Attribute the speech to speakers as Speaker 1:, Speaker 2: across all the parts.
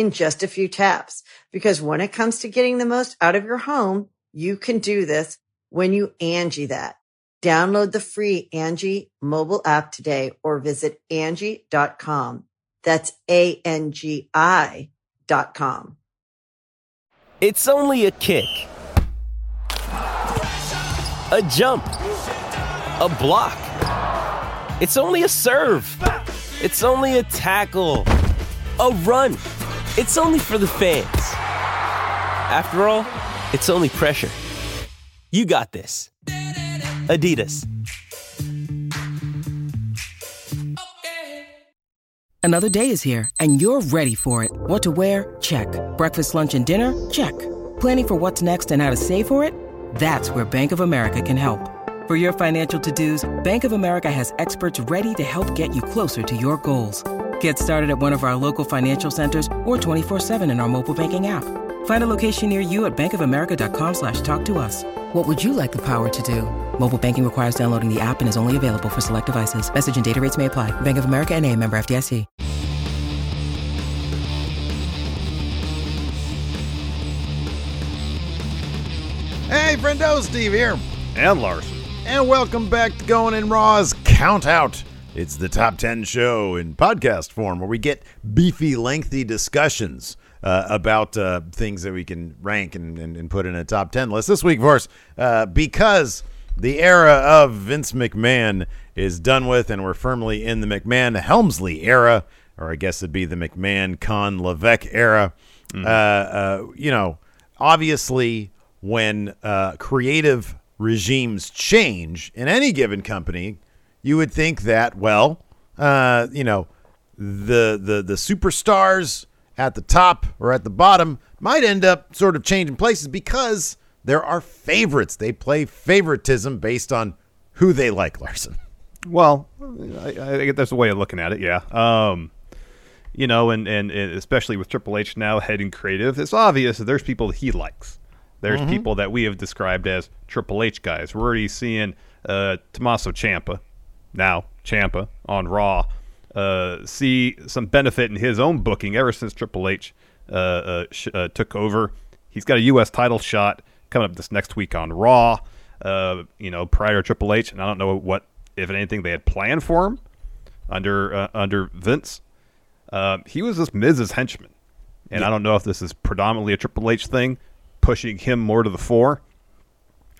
Speaker 1: in just a few taps. Because when it comes to getting the most out of your home, you can do this when you Angie that. Download the free Angie mobile app today or visit Angie.com. That's A-N-G-I dot com.
Speaker 2: It's only a kick. A jump. A block. It's only a serve. It's only a tackle. A run. It's only for the fans. After all, it's only pressure. You got this. Adidas.
Speaker 3: Another day is here, and you're ready for it. What to wear? Check. Breakfast, lunch, and dinner? Check. Planning for what's next and how to save for it? That's where Bank of America can help. For your financial to dos, Bank of America has experts ready to help get you closer to your goals. Get started at one of our local financial centers or 24-7 in our mobile banking app. Find a location near you at bankofamerica.com slash talk to us. What would you like the power to do? Mobile banking requires downloading the app and is only available for select devices. Message and data rates may apply. Bank of America and a member FDIC.
Speaker 4: Hey, friendo, Steve here.
Speaker 5: And Larson.
Speaker 4: And welcome back to Going in Raw's Count Out. It's the top 10 show in podcast form where we get beefy, lengthy discussions uh, about uh, things that we can rank and, and, and, put in a top 10 list. This week, of course, uh, because the era of Vince McMahon is done with and we're firmly in the McMahon Helmsley era, or I guess it'd be the McMahon Khan Levesque era. Mm. you know, obviously, when uh, creative regimes change in any given company, you would think that well, uh, you know, the the the superstars at the top or at the bottom might end up sort of changing places because there are favorites. They play favoritism based on who they like, Larson.
Speaker 5: Well, I, I think that's a way of looking at it. Yeah. Um, you know, and, and, and especially with Triple H now heading creative, it's obvious that there's people that he likes. There's mm-hmm. people that we have described as Triple H guys. We're already seeing uh, Tommaso Ciampa, now Ciampa on Raw, uh, see some benefit in his own booking ever since Triple H uh, uh, sh- uh, took over. He's got a U.S. title shot coming up this next week on Raw. Uh, you know, prior to Triple H, and I don't know what, if anything, they had planned for him under uh, under Vince. he was this Miz's henchman, and yeah. I don't know if this is predominantly a Triple H thing, pushing him more to the fore.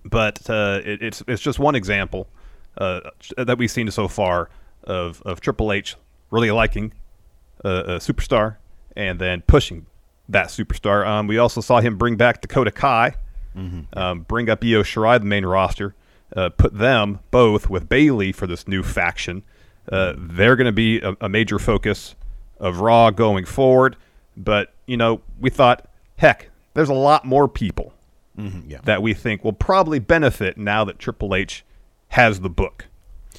Speaker 5: But it, it's it's just one example uh, that we've seen so far of of Triple H really liking a, a superstar and then pushing that superstar. Um, we also saw him bring back Dakota Kai, mm-hmm. um, bring up Io Shirai, the main roster, uh, put them both with Bayley for this new faction. Uh, they're going to be a, a, major focus of Raw going forward. But you know, we thought, heck, there's a lot more people mm-hmm, yeah. that we think will probably benefit now that Triple H has the book.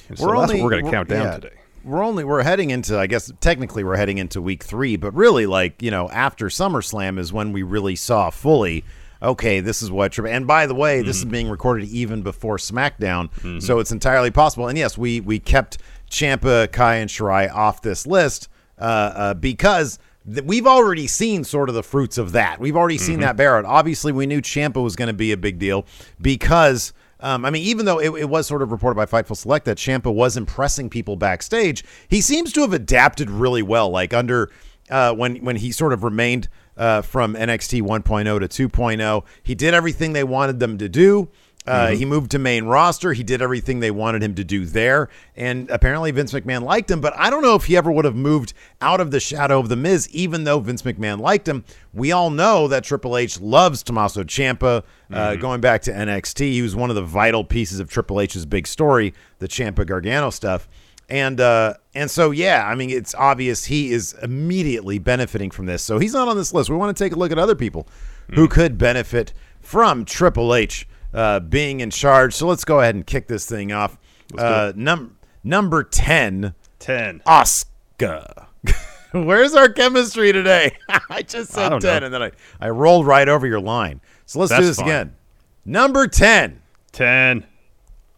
Speaker 5: And so we're that's only, what we're going to count down yeah, today.
Speaker 4: We're only we're heading into I guess technically we're heading into week three, but really like you know after SummerSlam is when we really saw fully. Okay, this is what. And by the way, mm-hmm. this is mm-hmm. being recorded even before SmackDown, mm-hmm. so it's entirely possible. And yes, we we kept Ciampa, Kai, and Shirai off this list uh, uh, because we've already seen sort of the fruits of that. We've already seen mm-hmm. that bear out. Obviously, we knew Ciampa was going to be a big deal because um, I mean, even though it, it, was sort of reported by Fightful Select that Ciampa was impressing people backstage, he seems to have adapted really well. Like under uh, when when he sort of remained uh, from NXT 1.0 to 2.0. He did everything they wanted them to do. Uh, He moved to main roster. He did everything they wanted him to do there. And apparently Vince McMahon liked him, but I don't know if he ever would have moved out of the shadow of The Miz, even though Vince McMahon liked him. We all know that Triple H loves Tommaso Ciampa. Uh, going back to NXT, he was one of the vital pieces of Triple H's big story, the Ciampa Gargano stuff. And uh, and so yeah, I mean it's obvious he is immediately benefiting from this. So he's not on this list. We want to take a look at other people who could benefit from Triple H uh, being in charge. So let's go ahead and kick this thing off. Uh, num- number ten,
Speaker 5: Ten.
Speaker 4: Asuka. Where's our chemistry today? I just said
Speaker 5: don't
Speaker 4: ten,
Speaker 5: know.
Speaker 4: and then I I rolled right over your line. So let's do this
Speaker 5: fine.
Speaker 4: again. Number ten.
Speaker 5: Ten.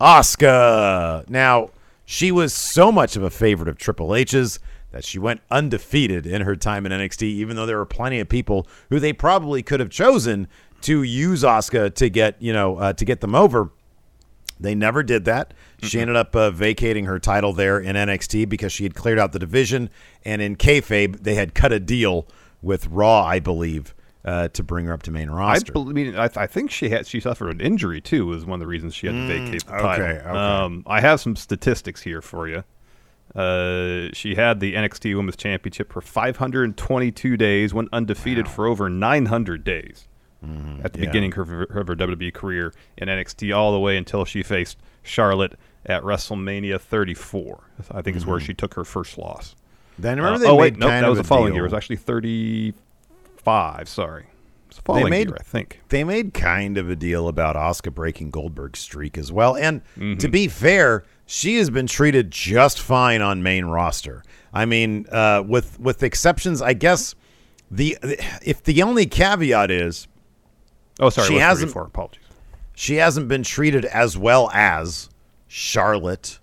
Speaker 4: Asuka. Now, she was so much of a favorite of Triple H's that she went undefeated in her time in NXT, even though there were plenty of people who they probably could have chosen to use Asuka to get, you know, uh, to get them over. They never did that. She ended up uh, vacating her title there in NXT because she had cleared out the division, and in kayfabe they had cut a deal with Raw, I believe, uh, to bring her up to main roster.
Speaker 5: I believe. I, I think she had. She suffered an injury too. Was one of the reasons she had to vacate the
Speaker 4: okay,
Speaker 5: title.
Speaker 4: okay.
Speaker 5: Um, I have some statistics here for you. Uh, she had the NXT Women's Championship for 522 days, went undefeated for over 900 days at the
Speaker 4: yeah.
Speaker 5: beginning of her, of her WWE career in NXT, all the way until she faced Charlotte at WrestleMania 34. I think is where she took her first loss.
Speaker 4: then remember
Speaker 5: Uh,
Speaker 4: they
Speaker 5: oh wait, nope,
Speaker 4: kind
Speaker 5: that was the following
Speaker 4: deal.
Speaker 5: year. It was actually 35. Sorry, it's the following
Speaker 4: made-
Speaker 5: year, I think.
Speaker 4: they made kind of a deal about Asuka breaking Goldberg's streak as well. And
Speaker 5: Mm-hmm.
Speaker 4: to be fair, she has been treated just fine on main roster. I mean, uh, with with exceptions, I guess the if the only caveat is
Speaker 5: Oh, sorry,
Speaker 4: She hasn't-
Speaker 5: 34. Apologies.
Speaker 4: she hasn't been treated as well as Charlotte,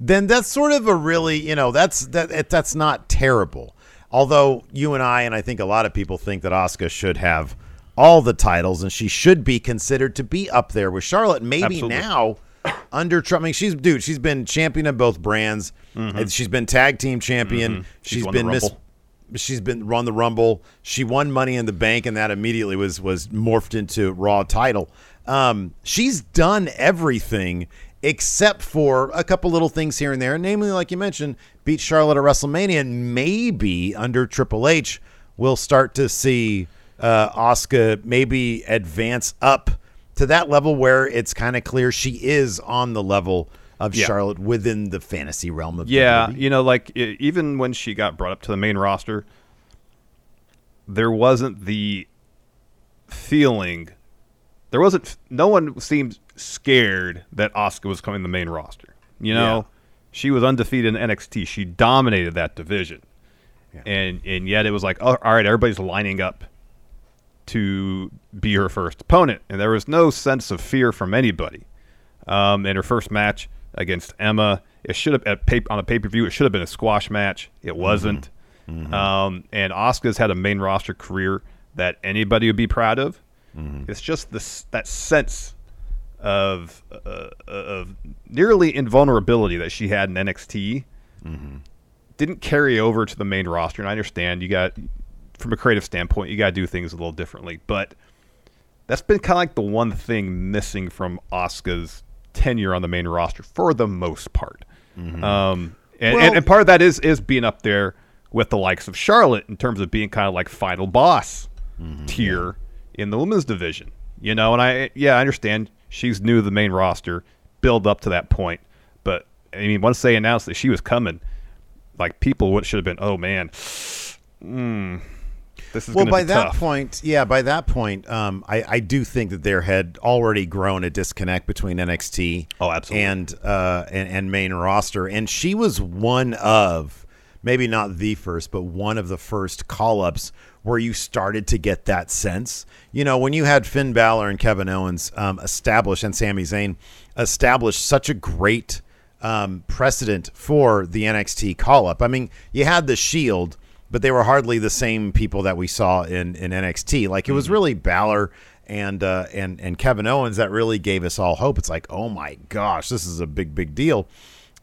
Speaker 4: then that's sort of a really, you know, that's that that's not terrible. Although you and I and I think a lot of people think that Asuka should have all the titles and she should be considered to be up there with Charlotte. Maybe
Speaker 5: Absolutely.
Speaker 4: now under Trump. I mean, she's dude. She's been champion of both brands. And She's been tag team champion.
Speaker 5: Mm-hmm. She's
Speaker 4: she's been Miss. She's been run the rumble. She won money in the bank and that immediately was was morphed into raw title. Um she's done everything except for a couple little things here and there namely like you mentioned beat charlotte at wrestlemania and maybe under triple h we'll start to see uh Asuka maybe advance up to that level where it's kind of clear she is on the level of
Speaker 5: Yeah.
Speaker 4: charlotte within the fantasy realm of
Speaker 5: Yeah, you know, like i even when she got brought up to the main roster, there wasn't the feeling. There wasn't. No one seemed scared that Asuka was coming to the main roster. You know,
Speaker 4: Yeah.
Speaker 5: she was undefeated in NXT. She dominated that division, and and yet it was like, oh, all right, everybody's lining up to be her first opponent, and there was no sense of fear from anybody. Um, in her first match against Emma, it should have at pay, on a pay per view. It should have been a squash match. It mm-hmm. wasn't. Mm-hmm. Um, and Asuka's had a main roster career that anybody would be proud of. Mm-hmm. It's just this that sense of uh, uh, of nearly invulnerability that she had in NXT didn't carry over to the main roster. And I understand you got from a creative standpoint, you got to do things a little differently, but that's been kind of like the one thing missing from Asuka's tenure on the main roster for the most part. Um, and,
Speaker 4: Well-
Speaker 5: and, and part of that is is being up there with the likes of Charlotte in terms of being kind of like final boss tier in the women's division. You know, and I yeah, I understand she's new to the main roster, build up to that point, but I mean, once they announced that she was coming, like people would should have been, oh man, mm, this is
Speaker 4: well by that
Speaker 5: tough.
Speaker 4: point yeah by that point um, I, I do think that there had already grown a disconnect between nxt
Speaker 5: Oh, absolutely.
Speaker 4: and, uh, and and main roster and she was one of maybe not the first but one of the first call-ups where you started to get that sense you know when you had finn Balor and kevin owens um, establish and Sami Zayn establish such a great um, precedent for the nxt call-up i mean you had the shield but they were hardly the same people that we saw in, in NXT. Like it was really Balor and uh, and and Kevin Owens that really gave us all hope. It's like, oh my gosh, this is a big big deal.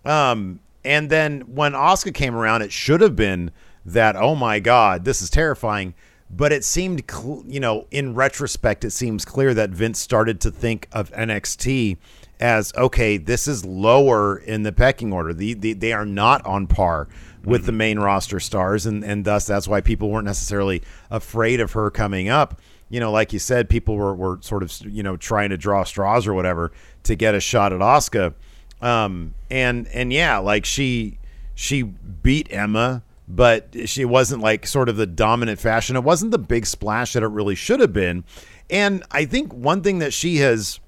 Speaker 4: Um, and then when Oscar came around, it should have been that, oh my god, this is terrifying. but it seemed, cl- you know, in retrospect, it seems clear that Vince started to think of NXT as okay, this is lower in the pecking order. The, the they are not on par with the main roster stars, and and thus that's why people weren't necessarily afraid of her coming up. You know, like you said, people were, were sort of you know trying to draw straws or whatever to get a shot at Asuka. Um, and and yeah, like she she beat Emma, but she wasn't like sort of the dominant fashion. It wasn't the big splash that it really should have been. And I think one thing that she has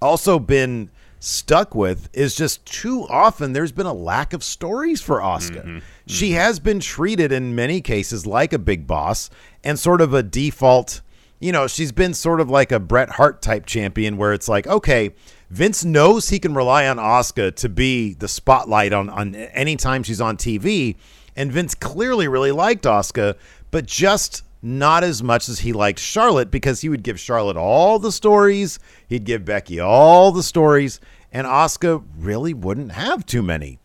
Speaker 4: also been stuck with is just too often there's been a lack of stories for Asuka.
Speaker 5: Mm-hmm.
Speaker 4: She has been treated in many cases like a big boss and sort of a default, you know, she's been sort of like a Bret Hart type champion where it's like, okay, Vince knows he can rely on Asuka to be the spotlight on on any time she's on TV, and Vince clearly really liked Asuka, but just not as much as he liked Charlotte because he would give Charlotte all the stories, he'd give Becky all the stories, and Asuka really wouldn't have too many.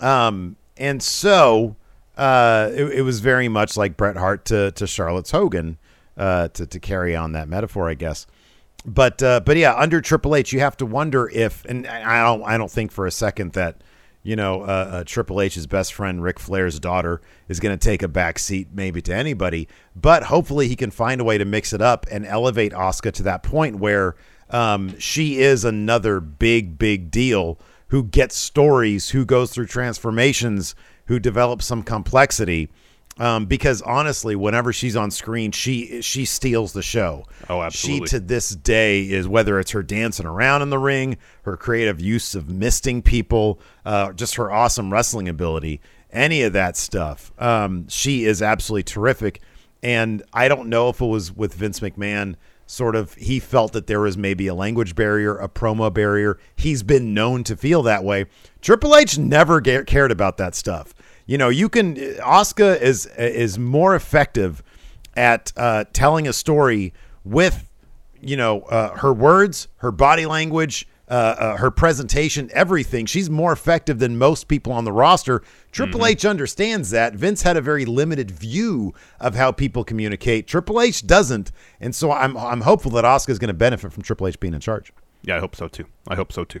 Speaker 4: Um, and so uh, it, it was very much like Bret Hart to to Charlotte's Hogan, uh, to to carry on that metaphor, I guess but uh, but yeah, under Triple H, you have to wonder if, and I don't I don't think for a second that you know uh, uh, Triple H's best friend Ric Flair's daughter is going to take a back seat maybe to anybody, but hopefully he can find a way to mix it up and elevate Asuka to that point where um, she is another big big deal who gets stories, who goes through transformations, who develops some complexity. Um, because honestly, whenever she's on screen, she she steals the show.
Speaker 5: Oh, absolutely.
Speaker 4: She to this day is whether it's her dancing around in the ring, her creative use of misting people, uh, just her awesome wrestling ability, any of that stuff. Um, she is absolutely terrific. And I don't know if it was with Vince McMahon. Sort of, he felt that there was maybe a language barrier, a promo barrier. He's been known to feel that way. Triple H never cared about that stuff you know, you can Asuka is is more effective at uh, telling a story with you know uh, her words, her body language, uh, uh, her presentation, everything. She's more effective than most people on the roster. Triple H understands that. Vince had a very limited view of how people communicate. Triple H doesn't, and so I'm I'm hopeful that Asuka is going to benefit from Triple H being in charge.
Speaker 5: Yeah, I hope so too. I hope so too.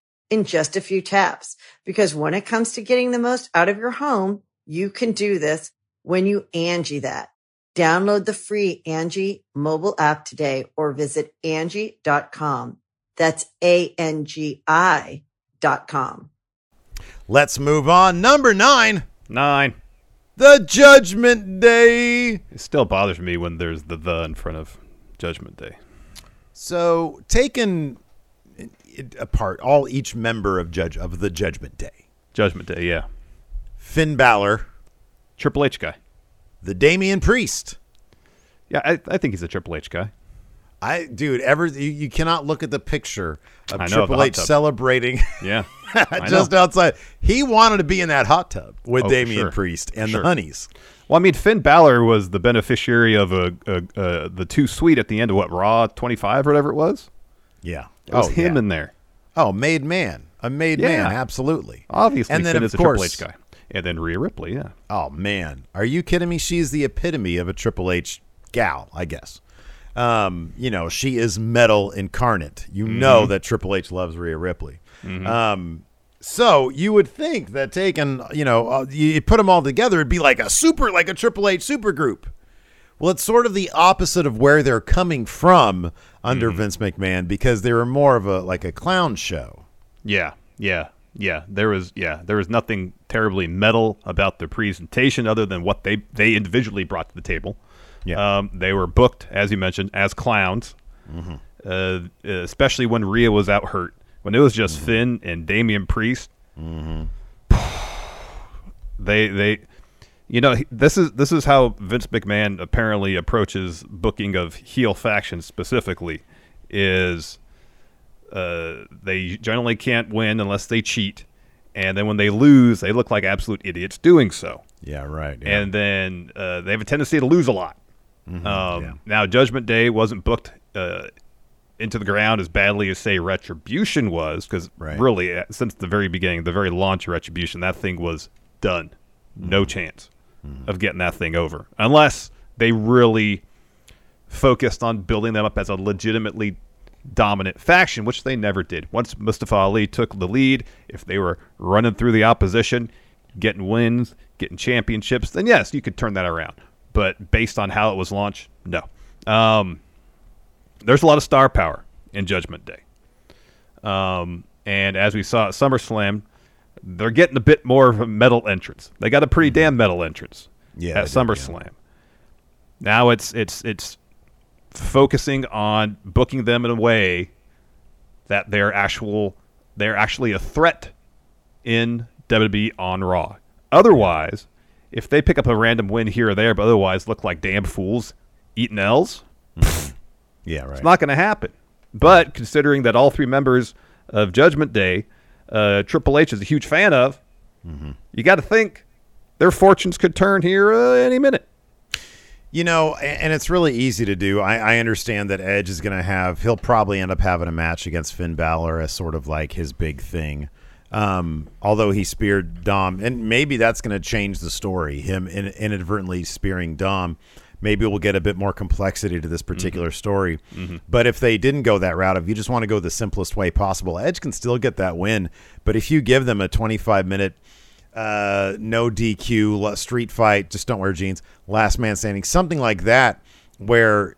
Speaker 1: in just a few taps. Because when it comes to getting the most out of your home, you can do this when you Angie that. Download the free Angie mobile app today or visit Angie.com. That's A-N-G-I dot com.
Speaker 4: Let's move on. Number nine,
Speaker 5: Nine.
Speaker 4: the Judgment Day.
Speaker 5: It still bothers me when there's the the in front of Judgment Day.
Speaker 4: So taken it apart, all each member of judge of the Judgment Day,
Speaker 5: Judgment Day, yeah.
Speaker 4: Finn Balor,
Speaker 5: Triple H guy.
Speaker 4: the Damian Priest.
Speaker 5: Yeah, I, I think he's a Triple H guy.
Speaker 4: I, dude, ever you, you cannot look at the picture of
Speaker 5: know,
Speaker 4: Triple H
Speaker 5: tub.
Speaker 4: celebrating
Speaker 5: Yeah.
Speaker 4: Just outside. He wanted to be in that hot tub with
Speaker 5: Oh,
Speaker 4: Damian
Speaker 5: sure.
Speaker 4: Priest and
Speaker 5: Sure.
Speaker 4: the Honeys.
Speaker 5: Well, I mean, Finn Balor was the beneficiary of a, a, a the two suite at the end of what Raw 25 or whatever it was.
Speaker 4: Yeah,
Speaker 5: It was
Speaker 4: oh,
Speaker 5: him
Speaker 4: yeah.
Speaker 5: in there.
Speaker 4: oh, made man, a made
Speaker 5: Yeah.
Speaker 4: man, absolutely.
Speaker 5: Obviously,
Speaker 4: and then
Speaker 5: Finn
Speaker 4: of
Speaker 5: is a
Speaker 4: course,
Speaker 5: Triple H guy, and then Rhea Ripley. Yeah,
Speaker 4: Oh man, are you kidding me? She's the epitome of a Triple H gal, I guess. Um, you know, she is metal incarnate. You
Speaker 5: Mm-hmm.
Speaker 4: know that Triple H loves Rhea Ripley. Um, so you would think that taking, you know, uh, you put them all together, it'd be like a super, like a Triple H super group. Well, it's sort of the opposite of where they're coming from under Vince McMahon because they were more of a like a clown show.
Speaker 5: Yeah, yeah, yeah. There was yeah, there was nothing terribly metal about the presentation other than what they they individually brought to the table.
Speaker 4: Yeah.
Speaker 5: Um, they were booked, as you mentioned, as clowns, uh, especially when Rhea was out hurt. When it was just Finn and Damian Priest, they they, you know, this is this is how Vince McMahon apparently approaches booking of heel factions specifically, is uh, they generally can't win unless they cheat, and then when they lose, they look like absolute idiots doing so
Speaker 4: Yeah, right. yeah.
Speaker 5: and then uh, they have a tendency to lose a lot. um,
Speaker 4: yeah.
Speaker 5: Now, Judgment Day wasn't booked uh, into the ground as badly as, say, Retribution was, because
Speaker 4: Right.
Speaker 5: really, uh, since the very beginning, the very launch of Retribution, that thing was done. No chance of getting that thing over, unless they really focused on building them up as a legitimately dominant faction, which they never did. Once Mustafa Ali took the lead, if they were running through the opposition, getting wins, getting championships, then yes, you could turn that around. But based on how it was launched, no. Um, there's a lot of star power in Judgment Day. Um, and as we saw at SummerSlam, they're getting a bit more of a metal entrance. They got a pretty mm-hmm. damn metal entrance
Speaker 4: Yeah,
Speaker 5: at
Speaker 4: did, yeah.
Speaker 5: SummerSlam. Now it's it's it's focusing on booking them in a way that they're actual they're actually a threat in WWE on Raw. Otherwise, if they pick up a random win here or there, but otherwise look like damn fools eating L's, mm-hmm.
Speaker 4: yeah, right.
Speaker 5: it's not going to happen. But considering that all three members of Judgment Day, uh, Triple H is a huge fan of, you got to think their fortunes could turn here uh, any minute.
Speaker 4: You know, and it's really easy to do. I, I understand that Edge is going to have, he'll probably end up having a match against Finn Balor as sort of like his big thing. Um, although he speared Dom, and maybe that's going to change the story, him in, inadvertently spearing Dom. Maybe we'll get a bit more complexity to this particular story. But if they didn't go that route, if you just want to go the simplest way possible, Edge can still get that win. But if you give them a 25 minute uh, no DQ, street fight, just don't wear jeans, last man standing, something like that, where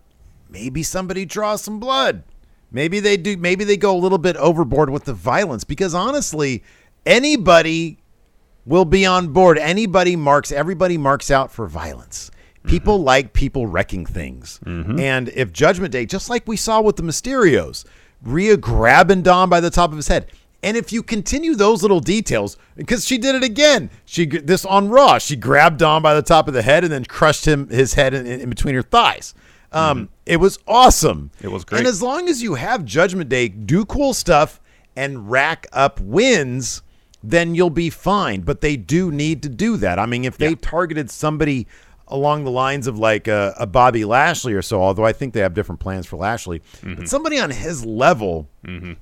Speaker 4: maybe somebody draws some blood. Maybe they do. Maybe they go a little bit overboard with the violence because honestly, anybody will be on board. Anybody marks, everybody marks out for violence. People like people wrecking things. And if Judgment Day, just like we saw with the Mysterios, Rhea grabbing Dom by the top of his head. And if you continue those little details, because she did it again, she this on Raw, she grabbed Dom by the top of the head and then crushed him his head in, in between her thighs. Um, It was awesome.
Speaker 5: It was great.
Speaker 4: And as long as you have Judgment Day do cool stuff and rack up wins, then you'll be fine. But they do need to do that. I mean, if they targeted somebody along the lines of like a, a Bobby Lashley or so, although I think they have different plans for Lashley, but mm-hmm. somebody on his level, mm-hmm.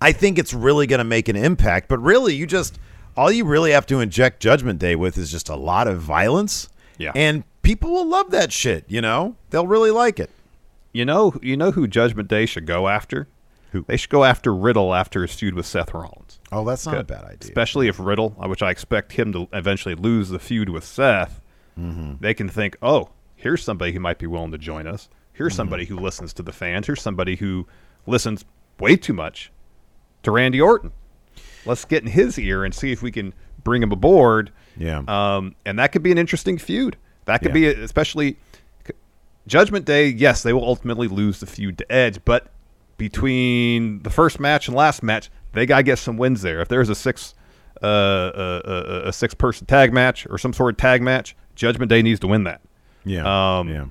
Speaker 4: I think it's really going to make an impact. But really, you just all you really have to inject Judgment Day with is just a lot of violence.
Speaker 5: Yeah.
Speaker 4: And people will love that shit, you know? They'll really like it.
Speaker 5: You know, you know who Judgment Day should go after?
Speaker 4: Who?
Speaker 5: They should go after Riddle after his feud with Seth Rollins.
Speaker 4: Oh, that's not a bad idea.
Speaker 5: Especially if Riddle, uh, which I expect him to eventually lose the feud with Seth,
Speaker 4: Mm-hmm.
Speaker 5: they can think, oh, here's somebody who might be willing to join us. Here's
Speaker 4: Mm-hmm.
Speaker 5: somebody who listens to the fans. Here's somebody who listens way too much to Randy Orton. Let's get in his ear and see if we can bring him aboard.
Speaker 4: Yeah.
Speaker 5: Um, and that could be an interesting feud. That could
Speaker 4: Yeah.
Speaker 5: be, especially Judgment Day. Yes, they will ultimately lose the feud to Edge, but between the first match and last match, they gotta get some wins there. If there's a six, uh, uh, uh, a six person tag match or some sort of tag match, Judgment Day needs to win that.
Speaker 4: yeah.
Speaker 5: um,
Speaker 4: yeah.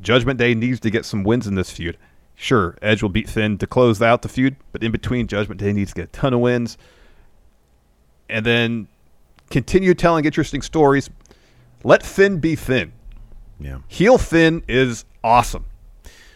Speaker 5: Judgment Day needs to get some wins in this feud. Sure, Edge will beat Finn to close out the feud, but in between, Judgment Day needs to get a ton of wins. And then continue telling interesting stories. Let Finn be Finn.
Speaker 4: Yeah.
Speaker 5: Heel Finn is awesome.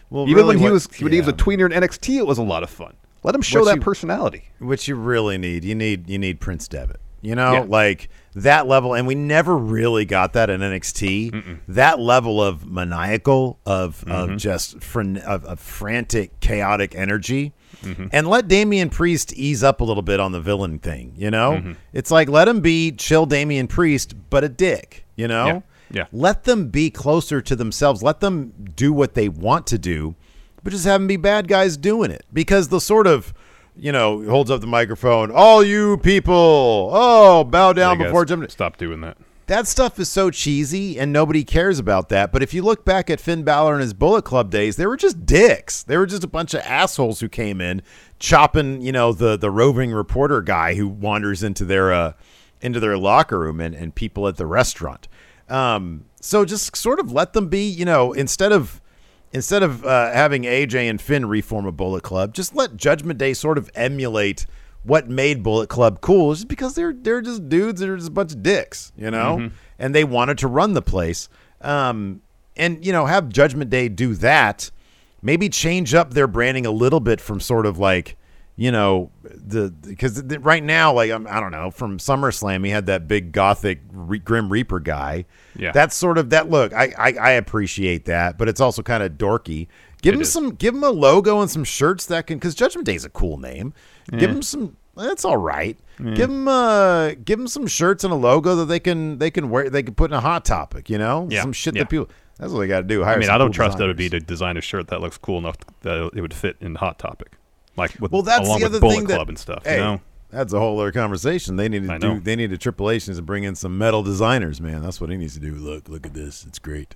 Speaker 4: Well,
Speaker 5: Even
Speaker 4: really
Speaker 5: when he
Speaker 4: what-
Speaker 5: was when he was a tweener in NXT, it was a lot of fun. Let him show
Speaker 4: What
Speaker 5: that
Speaker 4: you-
Speaker 5: personality.
Speaker 4: Which you really need, you need you need Prince Devitt. You know,
Speaker 5: Yeah.
Speaker 4: like that level, and we never really got that in NXT. That level of maniacal, of
Speaker 5: Mm-hmm.
Speaker 4: of just fran- of, of frantic, chaotic energy,
Speaker 5: Mm-hmm.
Speaker 4: and let Damian Priest ease up a little bit on the villain thing. You know,
Speaker 5: Mm-hmm.
Speaker 4: it's like let him be chill Damian Priest, but a dick. You know,
Speaker 5: Yeah. Yeah.
Speaker 4: Let them be closer to themselves. Let them do what they want to do, but just having be bad guys doing it. Because the sort of, you know, holds up the microphone, all you people, oh, bow down
Speaker 5: They
Speaker 4: before Jim.
Speaker 5: Stop doing that.
Speaker 4: That stuff is so cheesy and nobody cares about that. But if you look back at Finn Balor and his Bullet Club days, they were just dicks. They were just a bunch of assholes who came in chopping, you know, the the roving reporter guy who wanders into their uh into their locker room and, and people at the restaurant. Um, so just sort of let them be, you know, instead of instead of uh, having AJ and Finn reform a Bullet Club, just let Judgment Day sort of emulate what made Bullet Club cool is because they're they're just dudes that are just a bunch of dicks, you know, and they wanted to run the place. Um, and you know, have Judgment Day do that. Maybe change up their branding a little bit from sort of like, you know, the because right now, like I'm, I don't know, from SummerSlam, he had that big gothic re- Grim Reaper guy.
Speaker 5: Yeah.
Speaker 4: that's sort of that look. I I, I appreciate that, but it's also kind of dorky. Give
Speaker 5: It
Speaker 4: him
Speaker 5: is.
Speaker 4: some, give him a logo and some shirts that can, because Judgment Day is a cool name. Give him some. That's all right. Give him, uh, give him some shirts and a logo that they can, they can wear, they can put in a hot topic. You know,
Speaker 5: Yeah.
Speaker 4: some shit
Speaker 5: Yeah.
Speaker 4: that people. That's what they got to do.
Speaker 5: I mean, I don't
Speaker 4: cool
Speaker 5: trust
Speaker 4: designers.
Speaker 5: WWE to design a shirt that looks cool enough that it would fit in Hot Topic, like with
Speaker 4: Well, that's
Speaker 5: along
Speaker 4: the
Speaker 5: with
Speaker 4: other
Speaker 5: Bullet
Speaker 4: thing
Speaker 5: Club
Speaker 4: that,
Speaker 5: and stuff.
Speaker 4: Hey,
Speaker 5: you know,
Speaker 4: that's a whole other conversation. They need to
Speaker 5: I
Speaker 4: do.
Speaker 5: know.
Speaker 4: They need to Triple H needs to bring in some metal designers, man. That's what he needs to do. Look, look at this. It's great.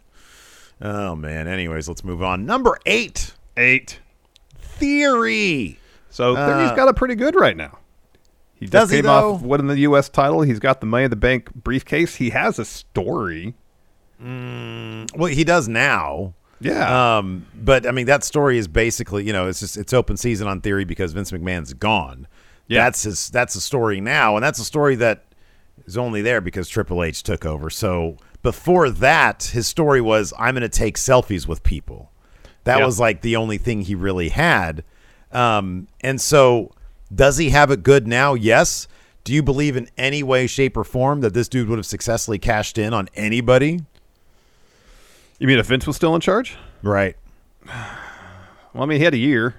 Speaker 4: Oh man. Anyways, let's move on. Number eight,
Speaker 5: eight.
Speaker 4: Theory.
Speaker 5: So Theory's got it pretty good right now. He
Speaker 4: Uh, Does
Speaker 5: just
Speaker 4: he,
Speaker 5: came
Speaker 4: though?
Speaker 5: off winning the U.S. title. He's got the Money in the Bank briefcase. He has a story.
Speaker 4: Well, he does now.
Speaker 5: Yeah.
Speaker 4: Um, but I mean, that story is basically, you know, it's just it's open season on Theory because Vince McMahon's gone.
Speaker 5: Yeah.
Speaker 4: That's his. That's a story now, and that's a story that is only there because Triple H took over. So before that, his story was I'm going to take selfies with people. That
Speaker 5: Yeah.
Speaker 4: was like the only thing he really had. Um, and so, does he have it good now? Yes. Do you believe in any way, shape, or form that this dude would have successfully cashed in on anybody?
Speaker 5: You mean if Vince was still in charge?
Speaker 4: Right.
Speaker 5: Well, I mean, he had a year.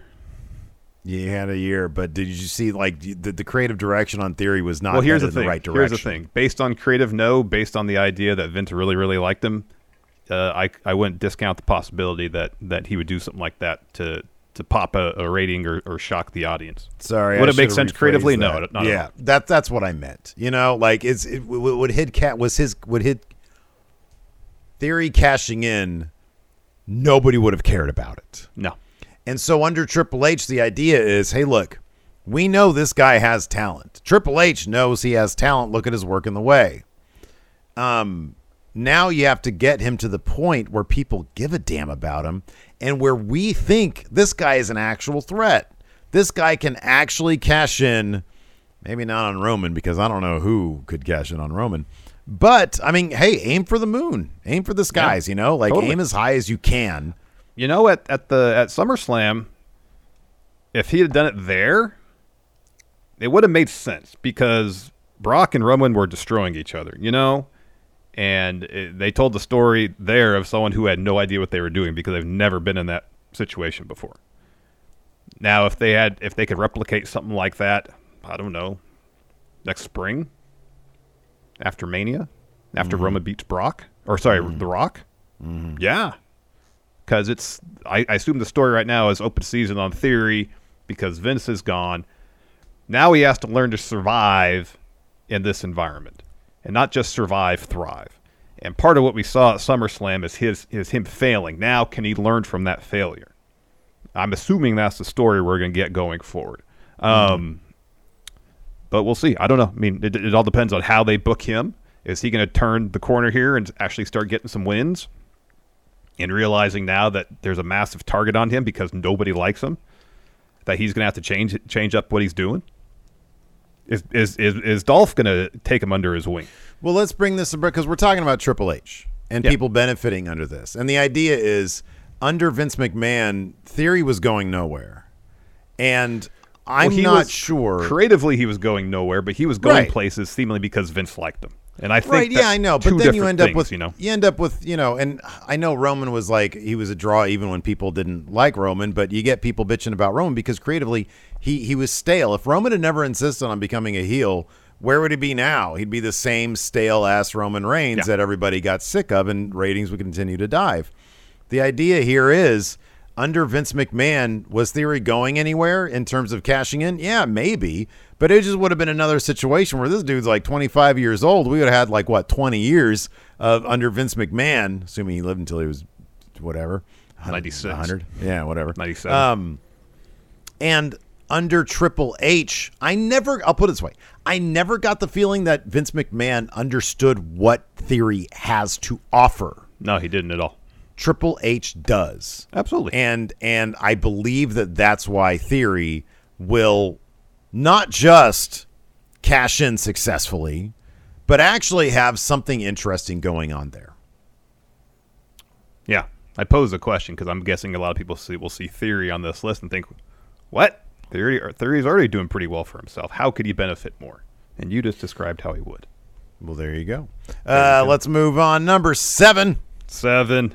Speaker 4: You had a year, but did you see like the, the creative direction on Theory was not
Speaker 5: well, here's the
Speaker 4: in
Speaker 5: thing.
Speaker 4: the right direction?
Speaker 5: here's the thing. Based on creative, no. Based on the idea that Vince really, really liked him, uh, I I wouldn't discount the possibility that that he would do something like that to to pop a, a rating or, or shock the audience.
Speaker 4: Sorry,
Speaker 5: Would
Speaker 4: I
Speaker 5: it make sense creatively? No,
Speaker 4: that.
Speaker 5: not at
Speaker 4: yeah, that that's what I meant. You know, like it's it, would would hit cat was his would hit Theory cashing in? Nobody would have cared about it.
Speaker 5: No.
Speaker 4: And so under Triple H, the idea is, hey, look, we know this guy has talent. Triple H knows he has talent. Look at his work in the way. Um, now you have to get him to the point where people give a damn about him and where we think this guy is an actual threat. This guy can actually cash in, maybe not on Roman because I don't know who could cash in on Roman. But I mean, hey, aim for the moon, aim for the skies. you know, like
Speaker 5: totally.
Speaker 4: aim as high as you can.
Speaker 5: You know, at at the at SummerSlam, if he had done it there, it would have made sense because Brock and Roman were destroying each other. You know, and it, they told the story there of someone who had no idea what they were doing because they've never been in that situation before. Now, if they had, if they could replicate something like that, I don't know, next spring, after Mania, after mm-hmm. Roman beats Brock, or sorry, mm-hmm. The Rock, mm-hmm. yeah, because it's I, I assume the story right now is open season on theory because Vince is gone. Now he has to learn to survive in this environment, and not just survive, thrive. And part of what we saw at SummerSlam is his is him failing. Now, can he learn from that failure? I'm assuming that's the story we're going to get going forward. Um, but we'll see. I don't know. I mean, it, it all depends on how they book him. Is he going to turn the corner here and actually start getting some wins? And realizing now that there's a massive target on him because nobody likes him, that he's going to have to change change up what he's doing. Is is is, is Dolph going to take him under his wing?
Speaker 4: Well, let's bring this because we're talking about Triple H and people benefiting under this. And the idea is under Vince McMahon, Theory was going nowhere. And I'm
Speaker 5: Well,
Speaker 4: not sure.
Speaker 5: Creatively, he was going nowhere, but he was going
Speaker 4: Right.
Speaker 5: places seemingly because Vince liked him. And I think
Speaker 4: Right, yeah, I know, but then you end up
Speaker 5: things,
Speaker 4: with
Speaker 5: you know.
Speaker 4: you end up with you know, and I know Roman was like he was a draw even when people didn't like Roman, but you get people bitching about Roman because creatively he he was stale. If Roman had never insisted on becoming a heel where would he be now? He'd be the same stale ass Roman Reigns
Speaker 5: Yeah.
Speaker 4: that everybody got sick of, and ratings would continue to dive. The idea here is under Vince McMahon, was Theory going anywhere in terms of cashing in? Yeah, maybe. But it just would have been another situation where this dude's like 25 years old. We would have had like, what, 20 years of under Vince McMahon, assuming he lived until he was whatever.
Speaker 5: 96.
Speaker 4: 100. Yeah, whatever.
Speaker 5: 97.
Speaker 4: Um, and under Triple H, I never, I'll put it this way I never got the feeling that Vince McMahon understood what Theory has to offer.
Speaker 5: No, he didn't at all.
Speaker 4: Triple H does.
Speaker 5: Absolutely.
Speaker 4: And and I believe that that's why Theory will not just cash in successfully, but actually have something interesting going on there.
Speaker 5: Yeah, I pose a question because I'm guessing a lot of people see, will see Theory on this list and think, "What? Theory? Theory's already doing pretty well for himself. How could he benefit more?" And you just described how he would.
Speaker 4: Well, there you go. Uh, let's move on. Number seven.
Speaker 5: Seven.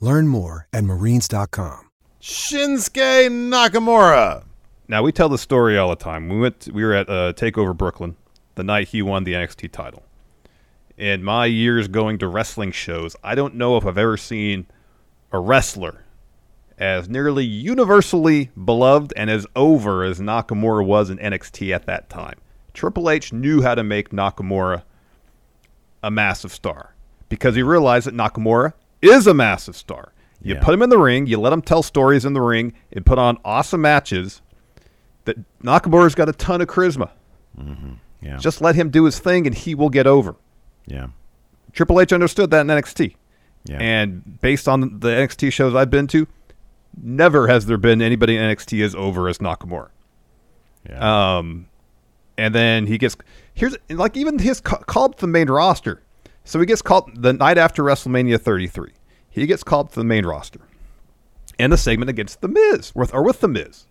Speaker 6: Learn more at marines.com.
Speaker 4: Shinsuke Nakamura.
Speaker 5: Now we tell the story all the time. We went. we were at uh, Takeover Brooklyn the night he won the NXT title. In my years going to wrestling shows, I don't know if I've ever seen a wrestler as nearly universally beloved and as over as Nakamura was in NXT at that time. Triple H knew how to make Nakamura a massive star because he realized that Nakamura is a massive star. You
Speaker 4: Yeah.
Speaker 5: put him in the ring, you let him tell stories in the ring, and put on awesome matches. That Nakamura's got a ton of charisma.
Speaker 4: Yeah.
Speaker 5: Just let him do his thing, and he will get over.
Speaker 4: yeah.
Speaker 5: Triple H understood that in NXT.
Speaker 4: Yeah.
Speaker 5: And based on the NXT shows I've been to, never has there been anybody in NXT as over as Nakamura.
Speaker 4: yeah.
Speaker 5: Um, and then he gets here's like even his ca- called up the main roster. So he gets called the night after WrestleMania 33. He gets called to the main roster, and the segment against the Miz with or with the Miz.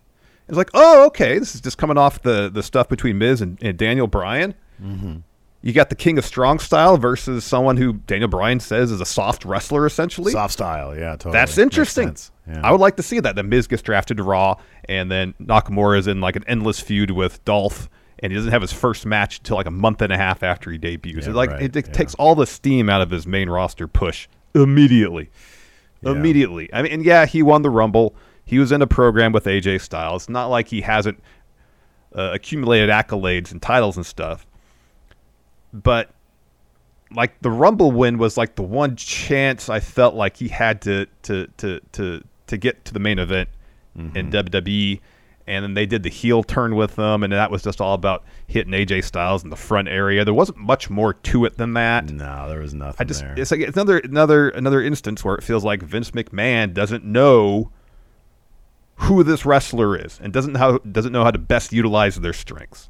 Speaker 5: It's like, oh, okay, this is just coming off the the stuff between Miz and, and Daniel Bryan. Mm-hmm. You got the King of Strong Style versus someone who Daniel Bryan says is a soft wrestler, essentially.
Speaker 4: Soft style. Yeah, totally.
Speaker 5: That's interesting.
Speaker 4: Yeah.
Speaker 5: I would like to see that. The Miz gets drafted to Raw, and then Nakamura is in like an endless feud with Dolph, and he doesn't have his first match until like a month and a half after he debuts.
Speaker 4: Yeah,
Speaker 5: It, like
Speaker 4: right,
Speaker 5: it, it
Speaker 4: yeah.
Speaker 5: takes all the steam out of his main roster push immediately.
Speaker 4: Yeah.
Speaker 5: Immediately. I mean, and yeah, he won the Rumble. He was in a program with AJ Styles. It's not like he hasn't uh, accumulated accolades and titles and stuff. But like the Rumble win was like the one chance I felt like he had to to to to to get to the main event in WWE. And then they did the heel turn with them, and that was just all about hitting AJ Styles in the front area. There wasn't much more to it than that.
Speaker 4: No, there was nothing
Speaker 5: I just
Speaker 4: there.
Speaker 5: it's like it's another another another instance where it feels like Vince McMahon doesn't know who this wrestler is and doesn't how doesn't know how to best utilize their strengths.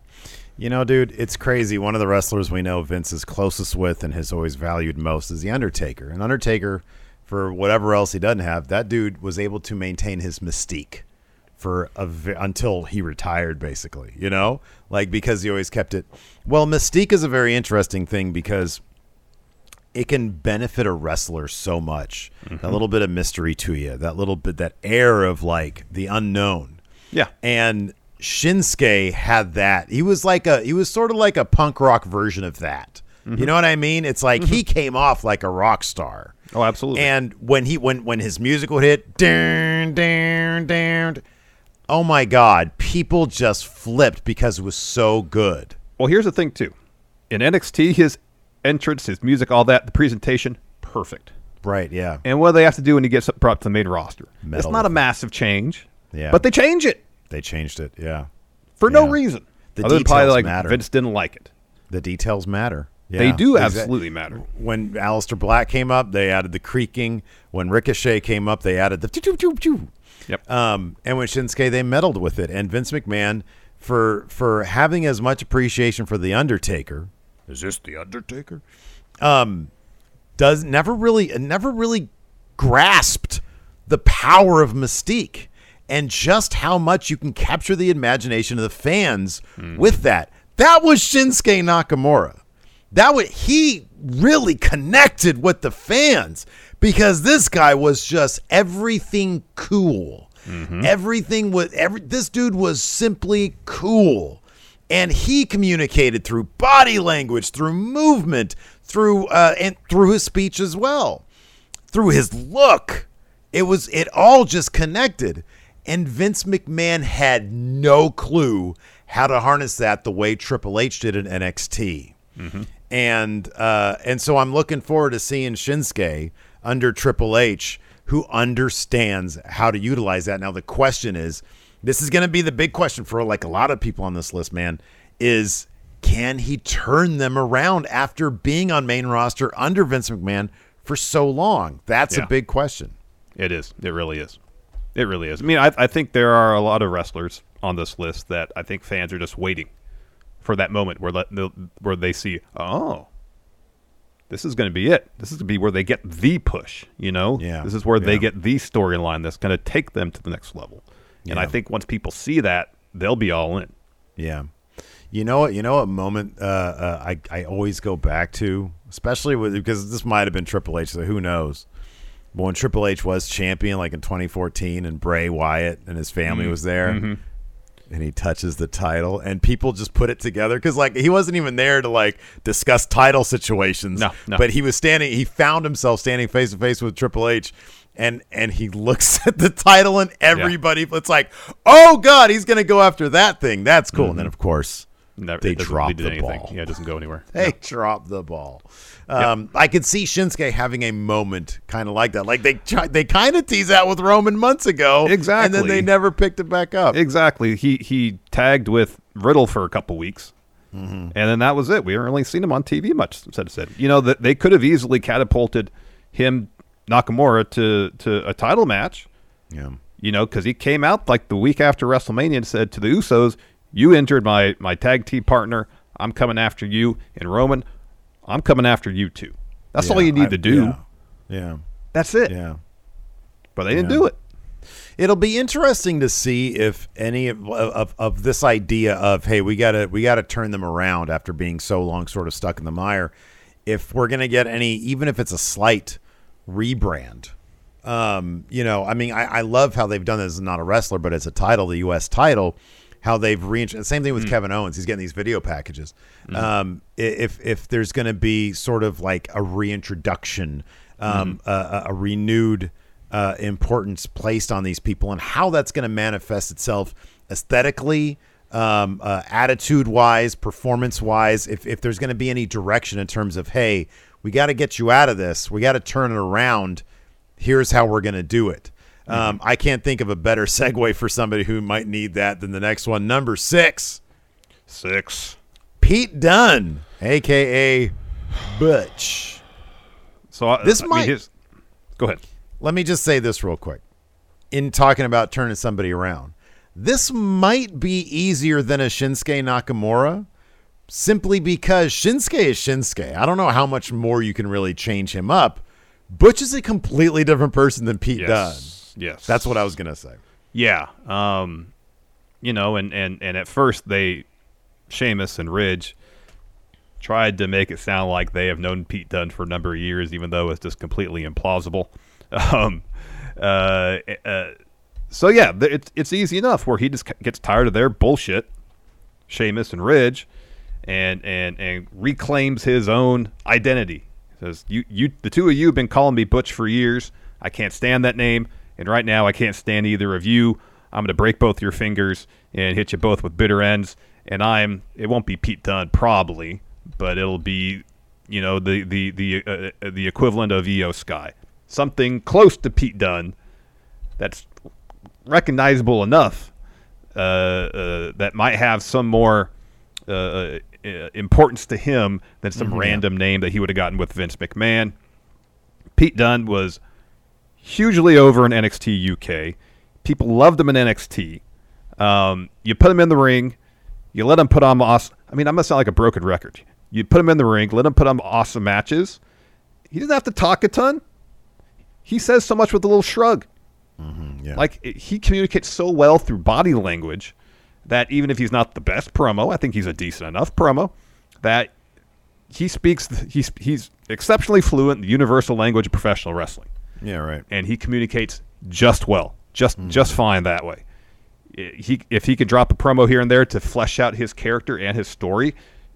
Speaker 4: You know, dude, it's crazy. One of the wrestlers we know Vince is closest with and has always valued most is The Undertaker. And Undertaker, for whatever else he doesn't have, that dude was able to maintain his mystique for a until he retired, basically. You know, like because he always kept it. Well, mystique is a very interesting thing because it can benefit a wrestler so much. That mm-hmm. little bit of mystery to you, that little bit, that air of like the unknown.
Speaker 5: Yeah.
Speaker 4: And Shinsuke had that. He was like a he was sort of like a punk rock version of that. You mm-hmm. know what I mean? It's like he mm-hmm. came off like a rock star.
Speaker 5: Oh, absolutely.
Speaker 4: And when he when when his music would hit, dun, dun, dun, oh my god, people just flipped because it was so good.
Speaker 5: Well, here's the thing too. In NXT, his entrance, his music, all that, the presentation, perfect.
Speaker 4: Right. Yeah.
Speaker 5: And what do they have to do when he gets brought to the main roster?
Speaker 4: Meddle
Speaker 5: it's not a massive change.
Speaker 4: Yeah.
Speaker 5: But they change it
Speaker 4: They changed it. Yeah.
Speaker 5: for no reason.
Speaker 4: The
Speaker 5: Other than probably
Speaker 4: details
Speaker 5: like
Speaker 4: matter.
Speaker 5: Vince didn't like it.
Speaker 4: The details matter. Yeah,
Speaker 5: They do absolutely matter.
Speaker 4: When Aleister Black came up, they added the creaking. When Ricochet came up, they added the
Speaker 5: Yep.
Speaker 4: Um, and with Shinsuke, they meddled with it. And Vince McMahon, for for having as much appreciation for the Undertaker, is this the Undertaker? Um, does never really never really grasped the power of Mystique and just how much you can capture the imagination of the fans with that. That was Shinsuke Nakamura. That was he really connected with the fans because this guy was just everything cool. Everything was every this dude was simply cool. And he communicated through body language, through movement, through uh, and through his speech as well through his look. It was it all just connected. And Vince McMahon had no clue how to harness that the way Triple H did in NXT. And uh, and so I'm looking forward to seeing Shinsuke under Triple H, who understands how to utilize that. Now the question is, this is going to be the big question for like a lot of people on this list, man. Is can he turn them around after being on main roster under Vince McMahon for so long? That's
Speaker 5: Yeah.
Speaker 4: a big question.
Speaker 5: It is. It really is. It really is. I mean, I, I think there are a lot of wrestlers on this list that I think fans are just waiting for that moment where let, where they see, oh, this is going to be it. This is going to be where they get the push. You know,
Speaker 4: Yeah.
Speaker 5: This is where they get the storyline that's going to take them to the next level. And I think once people see that, they'll be all in.
Speaker 4: Yeah. You know what? You know what moment uh, uh, I I always go back to, especially with because this might have been Triple H. So who knows? But when Triple H was champion, like in 2014, and Bray Wyatt and his family
Speaker 5: Mm-hmm.
Speaker 4: was there, and he touches the title, and people just put it together because like he wasn't even there to like discuss title situations.
Speaker 5: No, no.
Speaker 4: But he was standing. He found himself standing face to face with Triple H. And, and he looks at the title and everybody it's like oh god he's gonna go after that thing that's cool and then mm-hmm. of course
Speaker 5: Never,
Speaker 4: They
Speaker 5: it
Speaker 4: drop the
Speaker 5: anything.
Speaker 4: ball.
Speaker 5: Yeah, it doesn't go anywhere.
Speaker 4: they drop the ball. Um, I could see Shinsuke having a moment kind of like that. Like they try, they kind of tease out with Roman months ago, exactly, and then they never picked it back up.
Speaker 5: Exactly. He he tagged with Riddle for a couple weeks,
Speaker 4: Mm-hmm.
Speaker 5: and then that was it. We haven't really seen him on TV much. Said said. You know that they could have easily catapulted him Nakamura to to a title match.
Speaker 4: yeah,
Speaker 5: You know, because he came out like the week after WrestleMania and said to the Usos, "You injured my my tag team partner. I'm coming after you." And Roman, I'm coming after you too. That's all you need
Speaker 4: I-
Speaker 5: to do.
Speaker 4: Yeah, yeah,
Speaker 5: That's it.
Speaker 4: yeah.
Speaker 5: But they didn't
Speaker 4: Yeah.
Speaker 5: do it.
Speaker 4: It'll be interesting to see if any of, of, of this idea of hey we gotta we gotta turn them around after being so long sort of stuck in the mire. If we're gonna get any, even if it's a slight rebrand, um, you know, I mean, I, I love how they've done this. as Not a wrestler, but as a title, the U.S. title. How they've reint Same thing with Kevin Owens. He's getting these video packages. Um, if if there's going to be sort of like a reintroduction, um, a, a- a renewed uh, importance placed on these people, and how that's going to manifest itself aesthetically, um, uh, attitude wise, performance wise. If if there's going to be any direction in terms of hey, we got to get you out of this. We got to turn it around here's how we're going to do it. Um, I can't think of a better segue for somebody who might need that than the next one. Number six,
Speaker 5: Six.
Speaker 4: Pete Dunne, aka Butch.
Speaker 5: So I,
Speaker 4: This
Speaker 5: I mean,
Speaker 4: might-
Speaker 5: his- go ahead.
Speaker 4: Let me just say this real quick. In talking about turning somebody around, this might be easier than a Shinsuke Nakamura simply because Shinsuke is Shinsuke. I don't know how much more you can really change him up. Butch is a completely different person than Pete.
Speaker 5: Yes. Yes.
Speaker 4: That's what I was going to say.
Speaker 5: Yeah. Um, you know, and, and, and at first they, Sheamus and Ridge, tried to make it sound like they have known Pete Dunne for a number of years, even though it's just completely implausible. Um, uh, uh, so yeah, it's it's easy enough where he just gets tired of their bullshit, Sheamus and Ridge, and and and reclaims his own identity. Says you you the two of you have been calling me Butch for years. I can't stand that name, and right now I can't stand either of you. I'm going to break both your fingers and hit you both with bitter ends. And I'm it won't be Pete Dunne probably, but it'll be you know, the the the uh, the equivalent of Iyo Sky, something close to Pete Dunne, that's recognizable enough uh, uh, that might have some more uh, uh, importance to him than some random name that he would have gotten with Vince McMahon. Pete Dunne was hugely over in NXT UK. People loved him in NXT. Um, you put him in the ring, you let him put on awesome. I mean, I'm gonna sound like a broken record. You put him in the ring, let him put on awesome matches. He doesn't have to talk a ton. He says so much with a little shrug.
Speaker 4: Yeah.
Speaker 5: Like it- he communicates so well through body language that even if he's not the best promo, I think he's a decent enough promo that he speaks. He's he's exceptionally fluent in the universal language of professional wrestling,
Speaker 4: yeah, right.
Speaker 5: and he communicates just well, just just fine that way. He if he can drop a promo here and there to flesh out his character and his story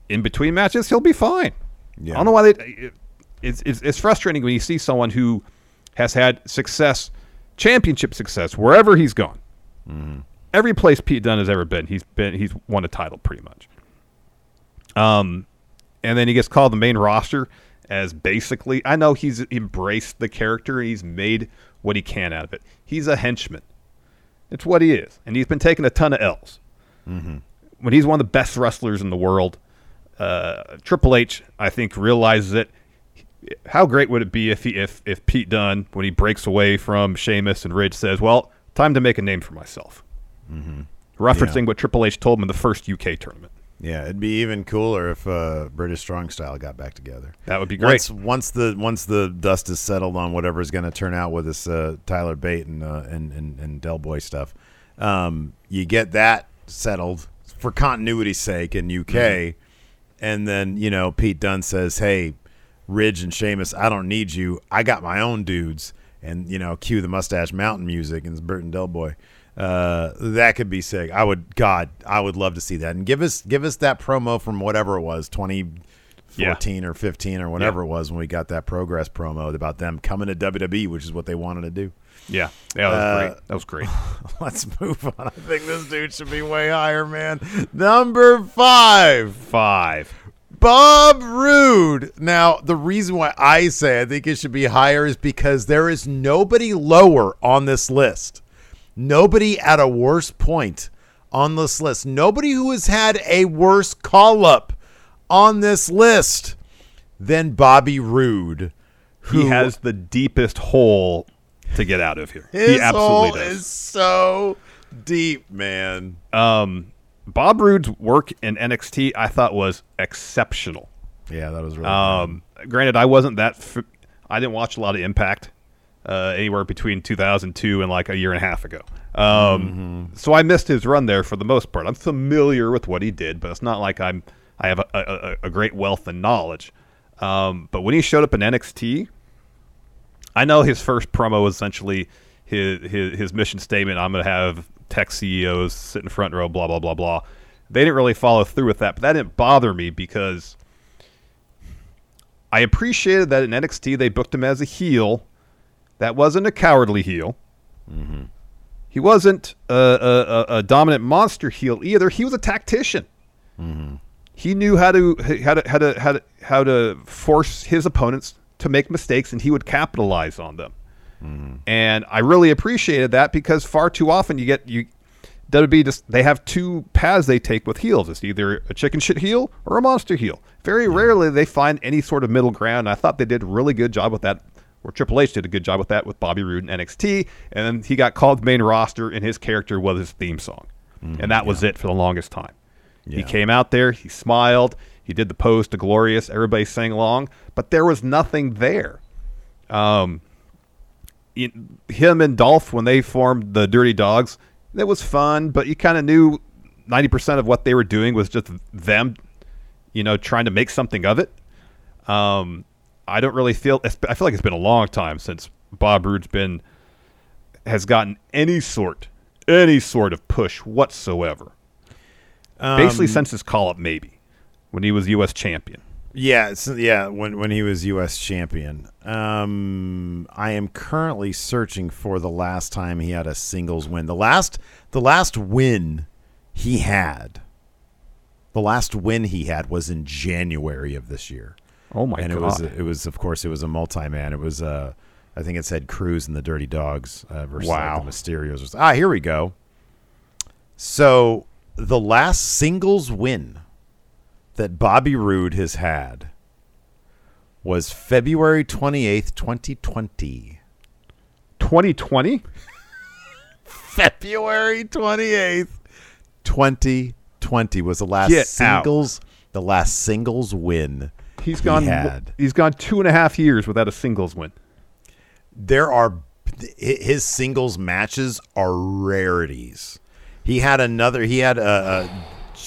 Speaker 5: in between matches, he'll be fine.
Speaker 4: Yeah.
Speaker 5: I don't know why they. It, it's, it's it's frustrating when you see someone who has had success, championship success wherever he's gone. Every place Pete Dunne has ever been, he's been he's won a title pretty much. Um, and then he gets called the main roster as basically. I know he's embraced the character. He's made what he can out of it. He's a henchman. It's what he is, and he's been taking a ton of L's. When he's one of the best wrestlers in the world, uh, Triple H, I think, realizes it. How great would it be if he, if if Pete Dunne, when he breaks away from Sheamus and Ridge, says, "Well, time to make a name for myself," referencing what Triple H told him in the first UK tournament.
Speaker 4: Yeah, it'd be even cooler if uh, British Strong Style got back together.
Speaker 5: That would be great.
Speaker 4: Once, once the once the dust is settled on whatever is going to turn out with this uh, Tyler Bate and, uh, and and and Del Boy stuff, um, you get that settled for continuity's sake in UK,
Speaker 5: Mm-hmm.
Speaker 4: and then you know Pete Dunne says, "Hey, Ridge and Sheamus, I don't need you. I got my own dudes." And you know, cue the Moustache Mountain music and it's Burton Del Boy. Uh, that could be sick. I would, God, I would love to see that. And give us, give us that promo from whatever it was, 2014
Speaker 5: Yeah.
Speaker 4: or 15 or whatever
Speaker 5: Yeah.
Speaker 4: it was when we got that progress promo about them coming to WWE, which is what they wanted to do.
Speaker 5: Yeah, yeah, that was
Speaker 4: Uh,
Speaker 5: great. That was great.
Speaker 4: Let's move on. I think this dude should be way higher, man. Number five,
Speaker 5: Five.
Speaker 4: Bob Roode. Now, the reason why I say I think it should be higher is because there is nobody lower on this list. Nobody at a worse point on this list. Nobody who has had a worse call up on this list than Bobby Roode.
Speaker 5: He has the deepest hole to get out of here.
Speaker 4: His
Speaker 5: he absolutely
Speaker 4: hole
Speaker 5: does.
Speaker 4: is so deep, man.
Speaker 5: Um, Bob Roode's work in NXT I thought was exceptional.
Speaker 4: Yeah, that was really
Speaker 5: Um, granted, I wasn't that. F- I didn't watch a lot of Impact uh, anywhere between 2002 and like a year and a half ago. Um, So I missed his run there for the most part. I'm familiar with what he did, but it's not like I'm. I have a, a, a great wealth of knowledge. Um, but when he showed up in NXT, I know his first promo was essentially his his, his mission statement. I'm going to have tech CEOs sit in front row, blah blah blah blah. They didn't really follow through with that, but that didn't bother me because I appreciated that in NXT they booked him as a heel. That wasn't a cowardly heel. He wasn't a, a, a, dominant monster heel either. He was a tactician. He knew how to how to how to how to how to force his opponents to make mistakes, and he would capitalize on them. And I really appreciated that because far too often you get you WWE just they have two paths they take with heels. It's either a chicken shit heel or a monster heel. Very rarely they find any sort of middle ground. I thought they did a really good job with that. Or Triple H did a good job with that with Bobby Roode in NXT, and then he got called the main roster, and his character was his theme song, and that was it for the longest time. He came out there, he smiled, he did the pose to Glorious, everybody sang along, but there was nothing there. Um, it- him and Dolph when they formed the Dirty Dogs, that was fun, but you kind of knew ninety percent of what they were doing was just them, you know, trying to make something of it. Um, I don't really feel. I feel like it's been a long time since Bob Roode's been has gotten any sort, any sort of push whatsoever. Basically, since his call up, maybe when he was U.S. champion.
Speaker 4: Yeah, yeah. When when he was U.S. champion, um, I am currently searching for the last time he had a singles win. The last the last win he had, the last win he had was in January of this year.
Speaker 5: Oh, my god.
Speaker 4: and it was it was of course it was a multi man. It was uh I think it said Cruz and the Dirty Dogs uh, versus like,
Speaker 5: Wow.
Speaker 4: the Mysterios. Ah, here we go. So the last singles win that Bobby Roode has had was February twenty eighth, twenty twenty.
Speaker 5: 2020.
Speaker 4: February 28th, 2020 was the last
Speaker 5: Get out.
Speaker 4: singles the last singles win
Speaker 5: He's
Speaker 4: he
Speaker 5: gone.
Speaker 4: had.
Speaker 5: He's gone two and a half years without a singles win.
Speaker 4: There are his singles matches are rarities. He had another he had a,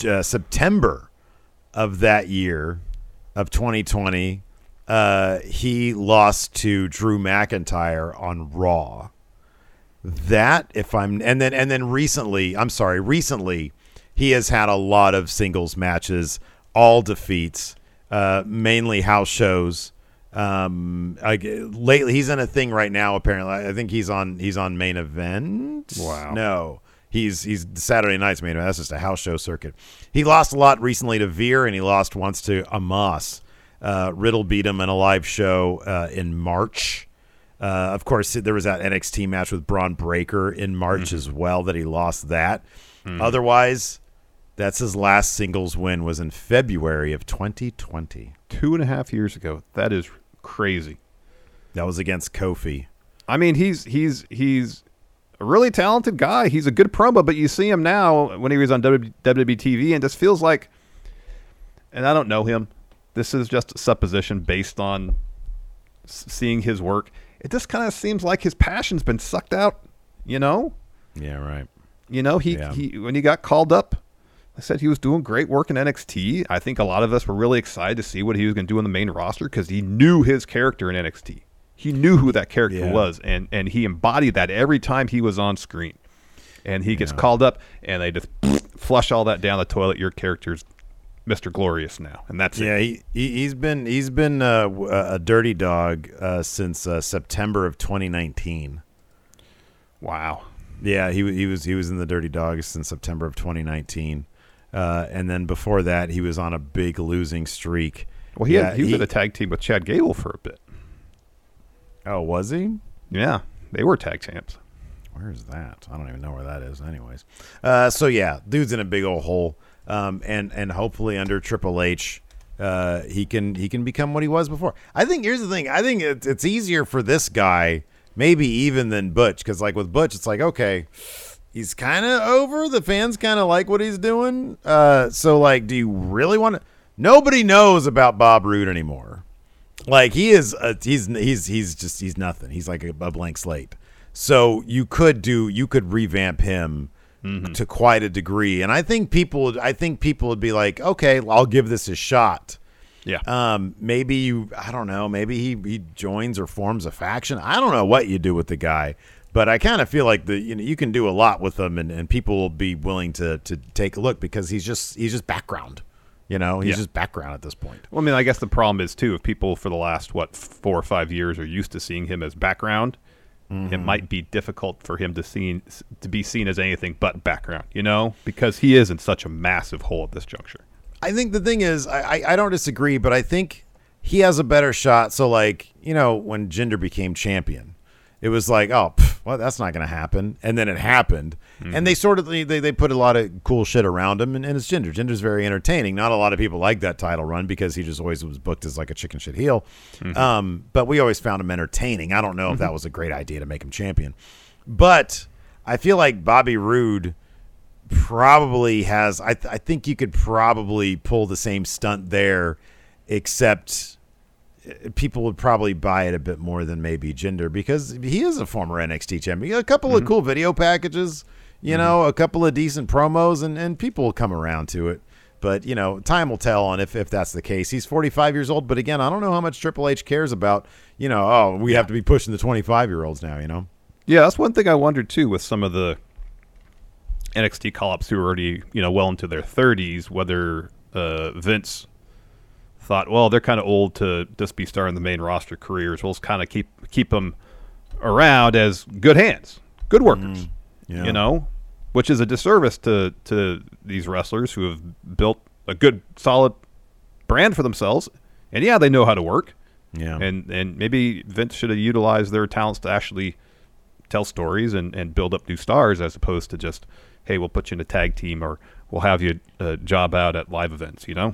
Speaker 4: a, uh September of that year of 2020 uh, he lost to Drew McIntyre on Raw. That if I'm and then and then recently, I'm sorry, recently he has had a lot of singles matches, all defeats, uh, mainly house shows. Um, I, lately he's in a thing right now. Apparently, I think he's on he's on main event.
Speaker 5: Wow.
Speaker 4: no, he's he's Saturday night's main event. That's just a house show circuit. He lost a lot recently to Veer, and he lost once to Amos. Uh, Riddle beat him in a live show uh, in March. Uh, of course, there was that NXT match with Bron Breakker in March as well that he lost that. Otherwise, that's his last singles win was in February of 2020.
Speaker 5: Two and a half years ago. That is crazy.
Speaker 4: That was against Kofi.
Speaker 5: I mean, he's he's he's a really talented guy. He's a good promo, but you see him now when he was on WWE TV, and just feels like. And I don't know him. This is just a supposition based on seeing his work. It just kind of seems like his passion's been sucked out. You know,
Speaker 4: Yeah, right.
Speaker 5: you know he
Speaker 4: Yeah.
Speaker 5: he when he got called up. I said he was doing great work in NXT. I think a lot of us were really excited to see what he was going to do on the main roster because he knew his character in NXT. He knew who that character
Speaker 4: Yeah.
Speaker 5: was, and and he embodied that every time he was on screen. And he gets called up, and they just flush all that down the toilet. Your character's Mister Glorious now, and that's
Speaker 4: Yeah,
Speaker 5: it.
Speaker 4: he, he he's been he's been uh, w- a dirty dog uh, since uh, September of 2019.
Speaker 5: Wow.
Speaker 4: Yeah, he he was he was in the Dirty Dogs since September of 2019, uh, and then before that he was on a big losing streak.
Speaker 5: Well, he
Speaker 4: yeah,
Speaker 5: had, he was in a tag team with Chad Gable for a bit.
Speaker 4: oh was he?
Speaker 5: Yeah, they were tag champs.
Speaker 4: Where is that? I don't even know where that is. Anyways, uh, so yeah, dude's in a big old hole, um, and and hopefully under Triple H, uh, he can he can become what he was before. I think here's the thing. I think it's it's easier for this guy, maybe even than Butch, because like with Butch, it's like okay, he's kind of over. The fans kind of like what he's doing. Uh, so like, do you really want to? Nobody knows about Bob Roode anymore. Like he is, a, he's he's he's just he's nothing. He's like a, a blank slate. So you could do you could revamp him to quite a degree, and I think people would I think people would be like, okay, I'll give this a shot.
Speaker 5: Yeah.
Speaker 4: Um, maybe you I don't know, maybe he he joins or forms a faction. I don't know what you do with the guy, but I kind of feel like the you know you can do a lot with him, and, and people will be willing to to take a look because he's just he's just background. You know, he's
Speaker 5: Yeah.
Speaker 4: just background at this point.
Speaker 5: Well, I mean, I guess the problem is too if people for the last what four or five years are used to seeing him as background, it
Speaker 4: Mm-hmm.
Speaker 5: might be difficult for him to seen to be seen as anything but background. You know, because he is in such a massive hole at this juncture.
Speaker 4: I think the thing is, I, I, I don't disagree, but I think he has a better shot. So, like, you know, when Jinder became champion, it was like, oh, pff, well, that's not going to happen. And then it happened. And they sort of they, they put a lot of cool shit around him, and, and it's Jinder. Jinder's very entertaining. Not a lot of people like that title run because he just always was booked as like a chicken shit heel. Um, but we always found him entertaining. I don't know if that was a great idea to make him champion, but I feel like Bobby Roode probably has I, th- I think you could probably pull the same stunt there except people would probably buy it a bit more than maybe Jinder because he is a former NXT champion. A couple of cool video packages, you know, a couple of decent promos and, and people will come around to it. But, you know, time will tell on if, if that's the case. He's 45 years old, but again, I don't know how much Triple H cares about, you know, oh, we have to be pushing the 25 year olds now, you know?
Speaker 5: Yeah, that's one thing I wondered too with some of the NXT call-ups who are already you know well into their thirties, whether uh, Vince thought, well, they're kind of old to just be starting the main roster careers. We'll just kind of keep keep them around as good hands, good workers.
Speaker 4: Yeah.
Speaker 5: You know, which is a disservice to to these wrestlers who have built a good, solid brand for themselves And yeah, they know how to work.
Speaker 4: Yeah.
Speaker 5: And and maybe Vince should have utilized their talents to actually tell stories and, and build up new stars as opposed to just, hey, we'll put you in a tag team or we'll have you uh, job out at live events, you know?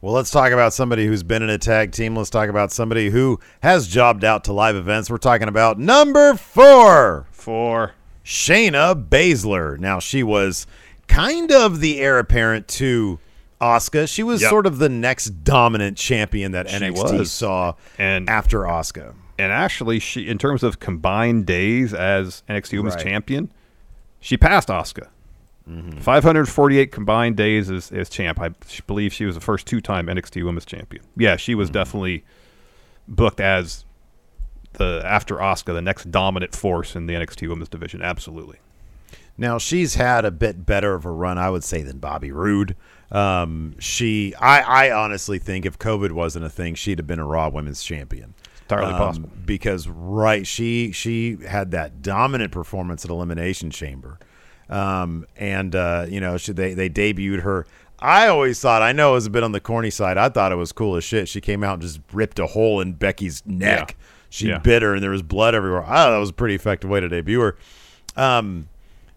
Speaker 4: Well, let's talk about somebody who's been in a tag team. Let's talk about somebody who has jobbed out to live events. We're talking about number four,
Speaker 5: For
Speaker 4: Shayna Baszler. Now, she was kind of the heir apparent to Asuka. She was
Speaker 5: Yep.
Speaker 4: sort of the next dominant champion that
Speaker 5: She
Speaker 4: NXT
Speaker 5: was.
Speaker 4: saw
Speaker 5: And-
Speaker 4: after Asuka.
Speaker 5: and actually she in terms of combined days as NXT Women's
Speaker 4: Right.
Speaker 5: Champion, she passed Asuka.
Speaker 4: Mm-hmm.
Speaker 5: 548 combined days as, as champ. I believe she was the first two-time NXT Women's Champion. Yeah, she
Speaker 4: Mm-hmm.
Speaker 5: was definitely booked as the after Asuka, the next dominant force in the NXT Women's division. Absolutely.
Speaker 4: Now she's had a bit better of a run, I would say, than Bobby Roode. Um, she, I, I honestly think if COVID wasn't a thing, she'd have been a Raw Women's Champion.
Speaker 5: Entirely
Speaker 4: Um,
Speaker 5: possible.
Speaker 4: because right, she she had that dominant performance at Elimination Chamber, um, and uh, you know she, they they debuted her. I always thought I know it was a bit on the corny side. I thought it was cool as shit. She came out and just ripped a hole in Becky's neck.
Speaker 5: Yeah.
Speaker 4: She
Speaker 5: Yeah.
Speaker 4: bit her, and there was blood everywhere. I thought that was a pretty effective way to debut her. Um,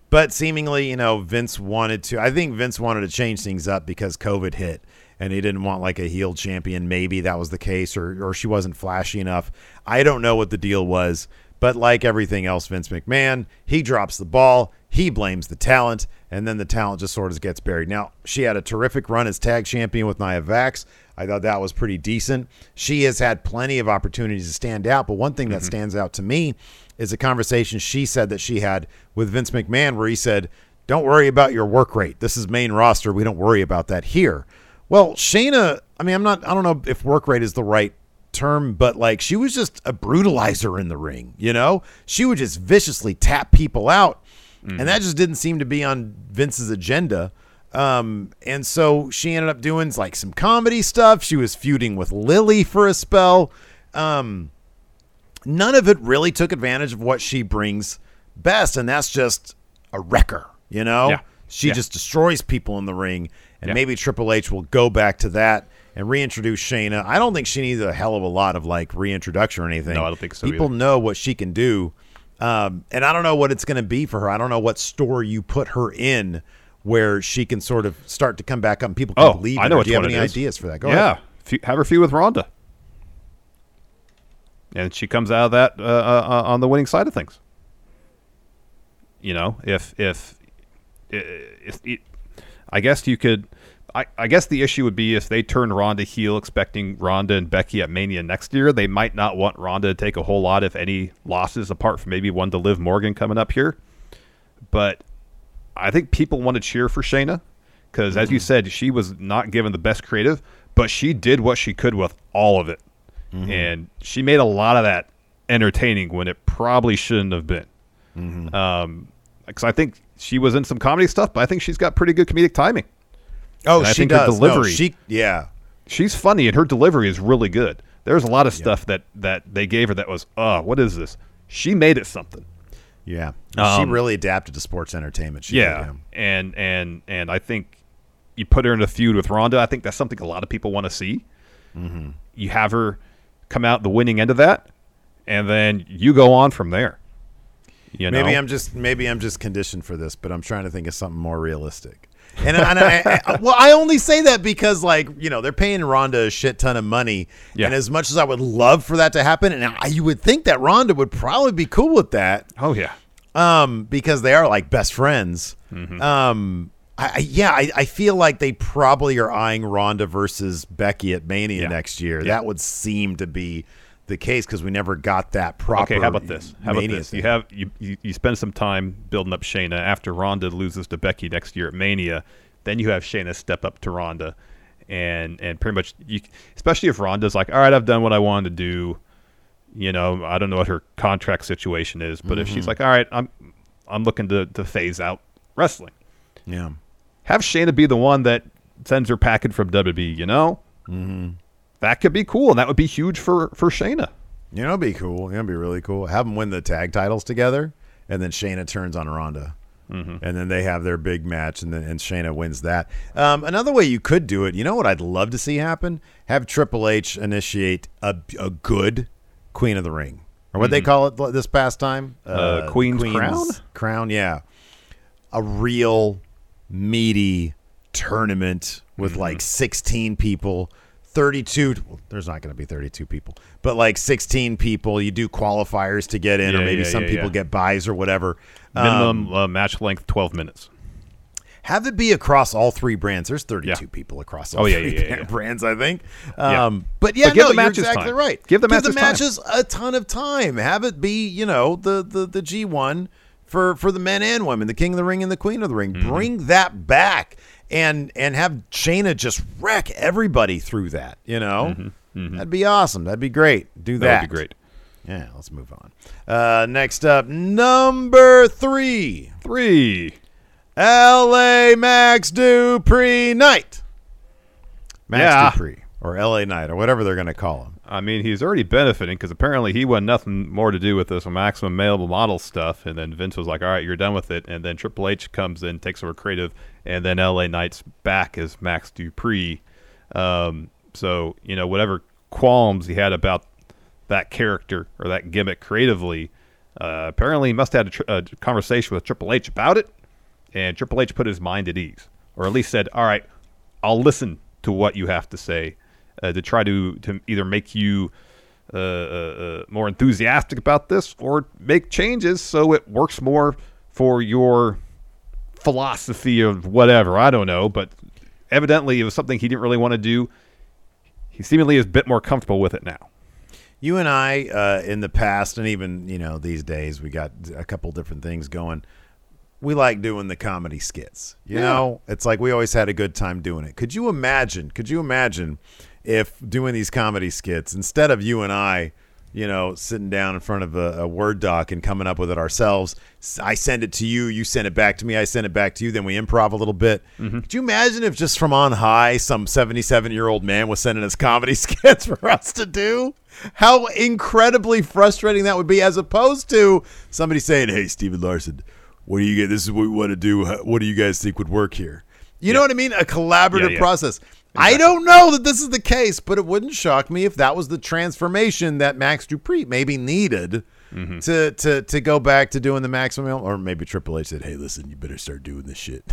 Speaker 4: but seemingly, you know, Vince wanted to. I think Vince wanted to change things up because COVID hit, and he didn't want like a heel champion. Maybe that was the case, or or she wasn't flashy enough. I don't know what the deal was, but like everything else, Vince McMahon, he drops the ball. He blames the talent, and then the talent just sort of gets buried. Now, she had a terrific run as tag champion with Nia Jax. I thought that was pretty decent. She has had plenty of opportunities to stand out, but one thing that mm-hmm. stands out to me is a conversation she said that she had with Vince McMahon where he said, Don't worry about your work rate. This is main roster. We don't worry about that here. Well, Shayna, I mean, I'm not, I don't know if work rate is the right term, but like she was just a brutalizer in the ring, you know? She would just viciously tap people out. And that just didn't seem to be on Vince's agenda. Um, and so she ended up doing like some comedy stuff. She was feuding with Lilly for a spell. Um, none of it really took advantage of what she brings best, and that's just a wrecker, you know?
Speaker 5: Yeah.
Speaker 4: She
Speaker 5: Yeah.
Speaker 4: just destroys people in the ring, and
Speaker 5: Yeah.
Speaker 4: maybe Triple H will go back to that and reintroduce Shayna. I don't think she needs a hell of a lot of like reintroduction or anything.
Speaker 5: No, I don't think so
Speaker 4: People
Speaker 5: either.
Speaker 4: know what she can do, um, and I don't know what it's going to be for her. I don't know what store you put her in where she can sort of start to come back up and people can
Speaker 5: Oh,
Speaker 4: believe.
Speaker 5: I know
Speaker 4: her. Do you have any ideas for that? Go
Speaker 5: yeah,
Speaker 4: ahead.
Speaker 5: Have her feud with Ronda, and she comes out of that uh, uh, uh, on the winning side of things. You know, if if, if, if I guess you could. I, I guess the issue would be if they turn Ronda heel, expecting Ronda and Becky at Mania next year. They might not want Ronda to take a whole lot, if any, losses apart from maybe one to Liv Morgan coming up here. But I think people want to cheer for Shayna because, as you mm-hmm. said, she was not given the best creative, but she did what she could with all of it, mm-hmm. and she made a lot of that entertaining when it probably shouldn't have been. Mm-hmm. Um, because I think she was in some comedy stuff, but I think she's got pretty good comedic timing.
Speaker 4: Oh,
Speaker 5: And I
Speaker 4: she
Speaker 5: think her
Speaker 4: does. No,
Speaker 5: delivery-
Speaker 4: she, yeah.
Speaker 5: She's funny, and her delivery is really good. There's a lot of stuff that that they gave her that was, uh, what is this? She made it something.
Speaker 4: Yeah, she
Speaker 5: Um,
Speaker 4: really adapted to sports entertainment. She
Speaker 5: yeah,
Speaker 4: did,
Speaker 5: and and and I think you put her in a feud with Ronda. I think that's something a lot of people want to see.
Speaker 4: Mm-hmm.
Speaker 5: You have her come out the winning end of that, and then you go on from there. You know?
Speaker 4: Maybe I'm just maybe I'm just conditioned for this, but I'm trying to think of something more realistic. And, and I, I, well, I only say that because, like, you know, they're paying Ronda a shit ton of money,
Speaker 5: Yeah.
Speaker 4: and as much as I would love for that to happen, and I, you would think that Ronda would probably be cool with that,
Speaker 5: Oh yeah.
Speaker 4: um, because they are like best friends.
Speaker 5: Mm-hmm.
Speaker 4: Um, I, I yeah, I, I feel like they probably are eyeing Ronda versus Becky at Mania
Speaker 5: Yeah.
Speaker 4: next year.
Speaker 5: Yeah.
Speaker 4: That would seem to be the case because we never got that proper.
Speaker 5: Okay, how about this? How about this?
Speaker 4: thing.
Speaker 5: You have you, you you spend some time building up Shayna after Ronda loses to Becky next year at Mania. Then you have Shayna step up to Ronda, and and pretty much you, especially if Ronda's like, all right, I've done what I wanted to do. You know, I don't know what her contract situation is, but if
Speaker 4: Mm-hmm.
Speaker 5: she's like, all right, I'm I'm looking to to phase out wrestling.
Speaker 4: yeah.
Speaker 5: Have Shayna be the one that sends her packing from WWE. You know, mm-hmm. That could be cool, and that would be huge for for Shayna.
Speaker 4: You know, it'd be cool. It'd be really cool. Have them win the tag titles together, and then Shayna turns on Ronda.
Speaker 5: Mm-hmm.
Speaker 4: And then they have their big match, and then and Shayna wins that. Um, another way you could do it, you know what I'd love to see happen? Have Triple H initiate a, a good Queen of the Ring, or what they call it this past time,
Speaker 5: Mm-hmm. Uh, Queen's Crown?
Speaker 4: Crown, yeah, a real meaty tournament with
Speaker 5: Mm-hmm.
Speaker 4: like 16 people 32 well, there's not going to be 32 people but like 16 people you do qualifiers to get in or maybe
Speaker 5: yeah,
Speaker 4: some
Speaker 5: yeah,
Speaker 4: people
Speaker 5: yeah.
Speaker 4: get buys or whatever Um,
Speaker 5: Minimum uh, match length twelve minutes.
Speaker 4: have it be across all three brands there's 32
Speaker 5: Yeah.
Speaker 4: people across all
Speaker 5: Oh, yeah,
Speaker 4: three
Speaker 5: yeah, yeah, yeah.
Speaker 4: brands i think
Speaker 5: Yeah.
Speaker 4: um, but yeah
Speaker 5: But give
Speaker 4: no,
Speaker 5: the
Speaker 4: you're
Speaker 5: matches
Speaker 4: exactly
Speaker 5: time.
Speaker 4: right
Speaker 5: Give the
Speaker 4: the
Speaker 5: matches time.
Speaker 4: matches a ton of time have it be you know the the, the g1 for for the men and women the king of the ring and the queen of the ring
Speaker 5: Mm-hmm.
Speaker 4: bring that back and and have Shayna just wreck everybody through that you know that'd be awesome that'd be great do that
Speaker 5: Mm-hmm. That would be great.
Speaker 4: yeah let's move on uh next up number three
Speaker 5: Three.
Speaker 4: L.A. Max Dupree Knight. Max
Speaker 5: Yeah.
Speaker 4: Dupree or L.A. Knight or whatever they're going to call him.
Speaker 5: I mean, he's already benefiting because apparently he wanted nothing more to do with this maximum available model stuff. And then Vince was like, "All right, you're done with it." And then Triple H comes in, takes over creative, and then LA Knight's back as Max Dupree. Um, so you know, whatever qualms he had about that character or that gimmick creatively, uh, apparently he must have had a, tr- a conversation with Triple H about it, and Triple H put his mind at ease, or at least said, "All right, I'll listen to what you have to say." Uh, to try to, to either make you uh, uh, uh, more enthusiastic about this or make changes so it works more for your philosophy of whatever. I don't know, but evidently it was something he didn't really want to do. He seemingly is a bit more comfortable with it now.
Speaker 4: You and I, uh, in the past, and even you know these days, we got a couple different things going. We like doing the comedy skits. You know, it's like we always had a good time doing it. Could you imagine? Could you imagine if doing these comedy skits instead of you and I, you know, sitting down in front of a, a word doc and coming up with it ourselves? I send it to you, you send it back to me, I send it back to you, then we improv a little bit. Mm-hmm. Could you imagine if just from on high, some seventy-seven-year-old man was sending us comedy skits for us to do? How incredibly frustrating that would be, as opposed to somebody saying, "Hey, Steven Larson, what do you get? This is what we want to do. What do you guys think would work here?" You know what I mean? A collaborative
Speaker 5: Yeah, yeah.
Speaker 4: process. I don't know that this is the case, but it wouldn't shock me if that was the transformation that Max Dupree maybe needed
Speaker 5: Mm-hmm.
Speaker 4: to to to go back to doing the maximum, or maybe Triple H said, "Hey, listen, you better start doing this shit.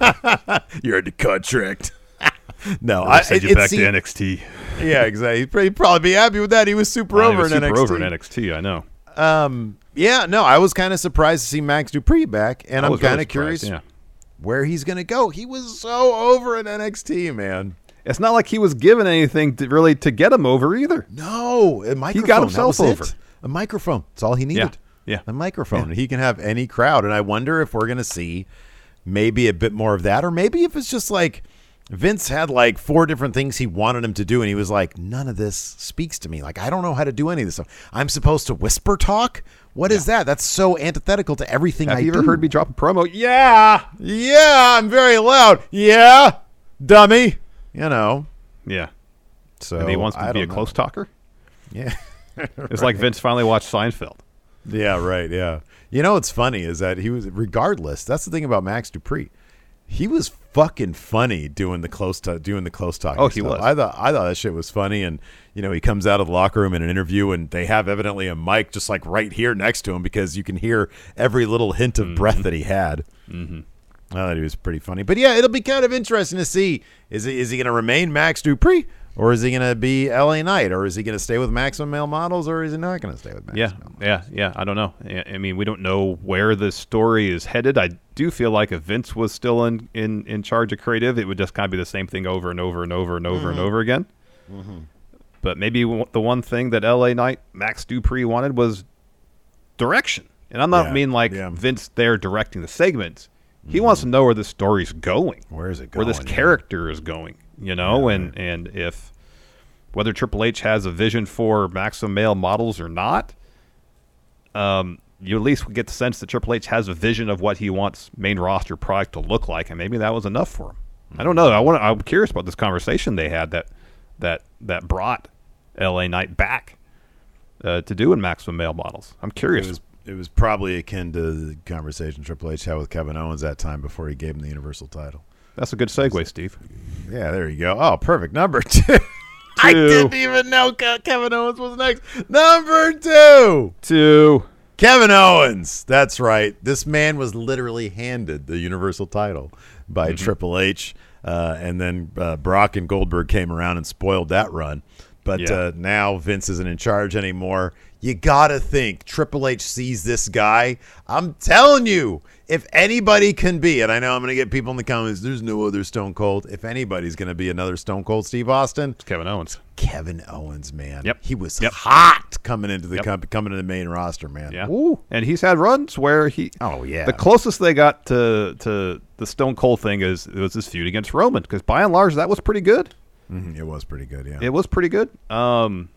Speaker 4: You're under contract." no, I
Speaker 5: send you
Speaker 4: it
Speaker 5: back
Speaker 4: seemed-
Speaker 5: to NXT.
Speaker 4: yeah, exactly. He'd probably, be happy with that. He was super
Speaker 5: he
Speaker 4: over
Speaker 5: was
Speaker 4: in
Speaker 5: super
Speaker 4: NXT.
Speaker 5: over in NXT. I know.
Speaker 4: Um, yeah, no, I was kind of surprised to see Max Dupree back, and
Speaker 5: I
Speaker 4: I'm kind of curious
Speaker 5: Yeah.
Speaker 4: where he's gonna go. He was so over in NXT, man.
Speaker 5: It's not like he was given anything to really to get him over either.
Speaker 4: No, a microphone.
Speaker 5: got
Speaker 4: that
Speaker 5: himself
Speaker 4: was it.
Speaker 5: over.
Speaker 4: A microphone. That's all he needed.
Speaker 5: Yeah.
Speaker 4: a microphone. And he can have any crowd. And I wonder if we're gonna see maybe a bit more of that, or maybe if it's just like Vince had like four different things he wanted him to do, and he was like, "None of this speaks to me. Like, I don't know how to do any of this stuff. I'm supposed to whisper talk. What is that? That's so antithetical to everything
Speaker 5: Have
Speaker 4: I
Speaker 5: you ever
Speaker 4: do."
Speaker 5: heard me drop a promo? Yeah.
Speaker 4: Yeah, I'm very loud. Yeah, dummy. You know.
Speaker 5: Yeah.
Speaker 4: So
Speaker 5: and he wants
Speaker 4: I
Speaker 5: to be a
Speaker 4: know.
Speaker 5: close talker.
Speaker 4: Yeah.
Speaker 5: It's like Vince finally watched Seinfeld.
Speaker 4: Yeah, right. Yeah. You know what's funny is that he was regardless. That's the thing about Max Dupree. He was fucking funny doing the close to doing the close talk.
Speaker 5: Oh, he was.
Speaker 4: I thought I thought that shit was funny, and you know he comes out of the locker room in an interview, and they have evidently a mic just like right here next to him because you can hear every little hint of breath that he had. Mm-hmm. I thought he was pretty funny. But yeah, it'll be kind of interesting to see is he, is he going to remain Max Dupree or is he going to be LA Knight or is he going to stay with Maximum Male Models or is he not going to stay with Maximum?
Speaker 5: Yeah,
Speaker 4: Male
Speaker 5: yeah, yeah. I don't know. I mean, we don't know where this story is headed. I do feel like if Vince was still in, in, in charge of creative, it would just kind of be the same thing over and over and over and over and mm-hmm. over again. Mm-hmm. But maybe the one thing that LA Knight, Max Dupree wanted was direction. And I'm not
Speaker 4: Yeah,
Speaker 5: mean like
Speaker 4: yeah.
Speaker 5: Vince there directing the segments. He wants to know where the story's going
Speaker 4: Where is it going?
Speaker 5: where this
Speaker 4: yeah.
Speaker 5: character is going, you know, and and if whether Triple H has a vision for maximum male models or not, um, you at least get the sense that Triple H has a vision of what he wants main roster product to look like, and maybe that was enough for him. I don't know. I want. I'm curious about this conversation they had that that that brought L.A. Knight back uh, to doing maximum male models. I'm curious.
Speaker 4: It was probably akin to the conversation Triple H had with Kevin Owens that time before he gave him the Universal title.
Speaker 5: That's a good segue, Steve.
Speaker 4: Yeah, there you go. Oh, perfect. Number two. I didn't even know Kevin Owens was next. Number two.
Speaker 5: Two.
Speaker 4: Kevin Owens. That's right. This man was literally handed the Universal title by
Speaker 5: Mm-hmm.
Speaker 4: Triple H. Uh, and then uh, Brock and Goldberg came around and spoiled that run. But
Speaker 5: Yeah.
Speaker 4: uh, now Vince isn't in charge anymore. You got to think Triple H sees this guy. I'm telling you, if anybody can be, and I know I'm going to get people in the comments, there's no other Stone Cold. If anybody's going to be another Stone Cold Steve Austin,
Speaker 5: Kevin Owens.
Speaker 4: Kevin Owens, man.
Speaker 5: Yep.
Speaker 4: He was
Speaker 5: Yep.
Speaker 4: hot coming into the
Speaker 5: Yep.
Speaker 4: com- coming to the main roster, man.
Speaker 5: Yeah. Ooh. And he's had runs where he
Speaker 4: Oh, yeah.
Speaker 5: The closest they got to to the Stone Cold thing is it was this feud against Roman because by and large that was pretty good.
Speaker 4: Mhm, It was pretty good, yeah.
Speaker 5: It was pretty good. Um,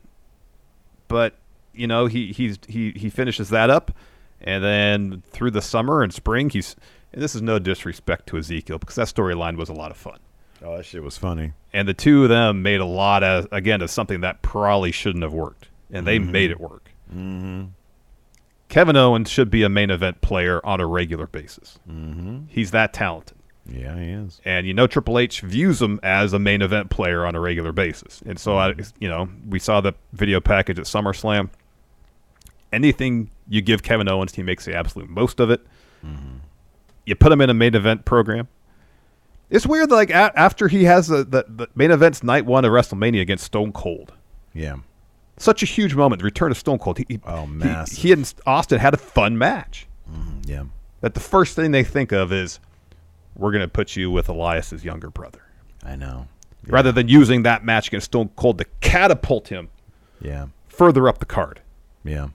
Speaker 5: but you know he he's he he finishes that up, and then through the summer and spring he's and this is no disrespect to Ezekiel because that storyline was a lot of fun.
Speaker 4: oh, that shit was funny.
Speaker 5: And the two of them made a lot of again of something that probably shouldn't have worked, and they made it work. Mm-hmm. Kevin Owens should be a main event player on a regular basis. Mm-hmm. He's that talented,
Speaker 4: Yeah, he is.
Speaker 5: and you know Triple H views him as a main event player on a regular basis. And so I, you know, we saw the video package at SummerSlam. Anything you give Kevin Owens, he makes the absolute most of it. Mm-hmm. You put him in a main event program. It's weird, like a- after he has the, the, the main events night one of WrestleMania against Stone Cold,
Speaker 4: Yeah.
Speaker 5: such a huge moment. The return of Stone Cold. He, he-
Speaker 4: Oh,
Speaker 5: he-
Speaker 4: massive.
Speaker 5: He, and Austin had a fun match.
Speaker 4: Mm-hmm, yeah.
Speaker 5: That the first thing they think of is, we're going to put you with Elias's younger brother,
Speaker 4: I know.
Speaker 5: rather than using that match against Stone Cold to catapult him
Speaker 4: Yeah.
Speaker 5: further up the card.
Speaker 4: Yeah.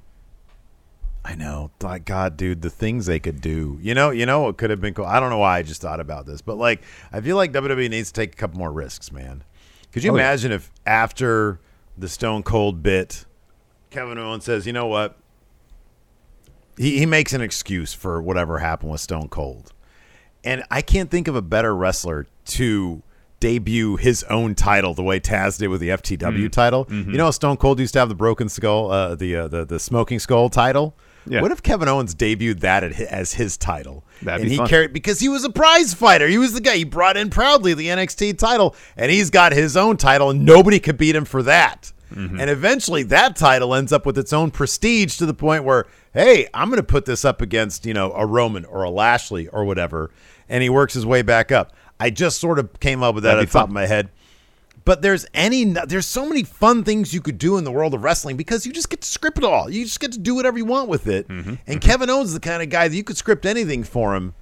Speaker 4: I know. Like God, dude, the things they could do. You know, you know what could have been cool. I don't know why I just thought about this, but like I feel like WWE needs to take a couple more risks, man. Could you
Speaker 5: Oh, yeah.
Speaker 4: imagine if after the Stone Cold bit, Kevin Owens says, "You know what?" He he makes an excuse for whatever happened with Stone Cold. And I can't think of a better wrestler to debut his own title the way Taz did with the FTW
Speaker 5: Mm.
Speaker 4: title.
Speaker 5: Mm-hmm.
Speaker 4: You know, Stone Cold used to have the broken skull, uh, the, uh, the the smoking skull title.
Speaker 5: Yeah.
Speaker 4: What if Kevin Owens debuted that at as his title?
Speaker 5: That'd
Speaker 4: and
Speaker 5: be
Speaker 4: he
Speaker 5: fun.
Speaker 4: carried because he was a prize fighter. He was the guy he brought in proudly the NXT title, and he's got his own title, and nobody could beat him for that.
Speaker 5: Mm-hmm.
Speaker 4: And eventually, that title ends up with its own prestige to the point where, hey, I'm going to put this up against you know a Roman or a Lashley or whatever, and he works his way back up. I just sort of came up with that
Speaker 5: That'd
Speaker 4: at the top
Speaker 5: fun.
Speaker 4: of my head. But there's any there's so many fun things you could do in the world of wrestling because you just get to script it all. You just get to do whatever you want with it.
Speaker 5: Mm-hmm.
Speaker 4: And Kevin Owens is the kind of guy that you could script anything for him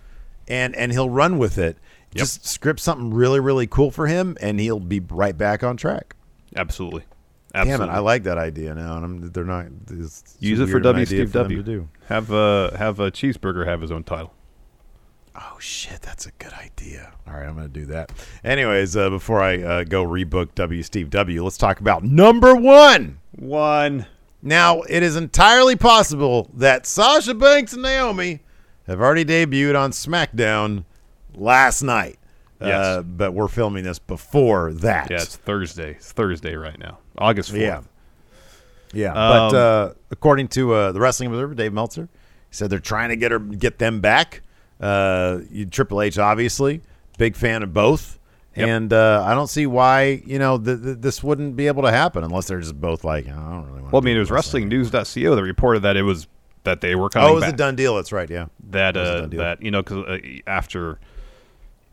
Speaker 4: and and he'll run with it. Just script something really really cool for him and he'll be right back on track.
Speaker 5: Absolutely. Absolutely.
Speaker 4: Damn it, I like that idea now and I'm, they're not
Speaker 5: Use it for W. Steve W.
Speaker 4: to do.
Speaker 5: Have uh, have a cheeseburger have his own title.
Speaker 4: Oh shit, that's a good idea. All right, I'm going to do that. Anyways, uh, before I uh, go rebook W Steve W, let's talk about number 1.
Speaker 5: One.
Speaker 4: Now, it is entirely possible that Sasha Banks and Naomi have already debuted on SmackDown last night.
Speaker 5: Yes.
Speaker 4: Uh, but we're filming this before that.
Speaker 5: Yeah, it's Thursday. It's Thursday right now. August 4th.
Speaker 4: Yeah. Yeah.
Speaker 5: Um,
Speaker 4: but uh, according to uh, the Wrestling Observer, Dave Meltzer, he said they're trying to get her, get them back. Uh, you- Triple H, obviously, big fan of both.
Speaker 5: Yep.
Speaker 4: And uh, I don't see why you know th- th- this wouldn't be able to happen unless they're just both like "Oh, I don't really want.
Speaker 5: Well, I mean, it was WrestlingNews.co that reported that it was that they were coming
Speaker 4: Oh, it was
Speaker 5: back.
Speaker 4: a done deal. That's right. Yeah.
Speaker 5: that
Speaker 4: It was a
Speaker 5: uh, that you know because uh, after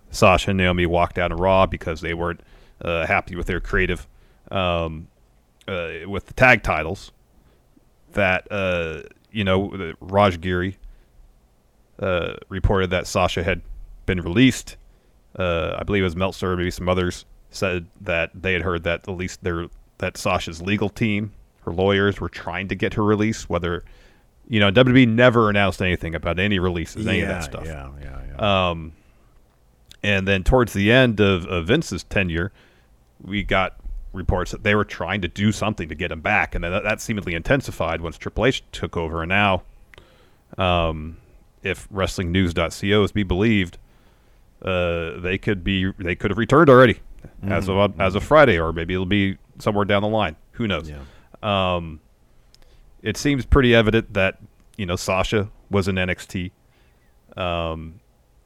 Speaker 5: Sasha and Naomi walked out of Raw because they weren't uh, happy with their creative um, uh, with the tag titles. That uh, you know, Raj Giri uh, reported that Sasha had been released. Uh, I believe it was Meltzer, maybe some others said that they had heard that at least their that Sasha's legal team, her lawyers, were trying to get her released. Whether you know, WWE never announced anything about any releases, any of that stuff.
Speaker 4: Yeah, yeah, yeah.
Speaker 5: Um, and then towards the end of, of Vince's tenure, we got reports that they were trying to do something to get him back, and that, that seemingly intensified once Triple H took over. And now, um, if WrestlingNews.co is be believed, uh, they could be they could have returned already as of as of Friday, or maybe it'll be somewhere down the line. Who knows? Um, it seems pretty evident that you know Sasha was in NXT. Um,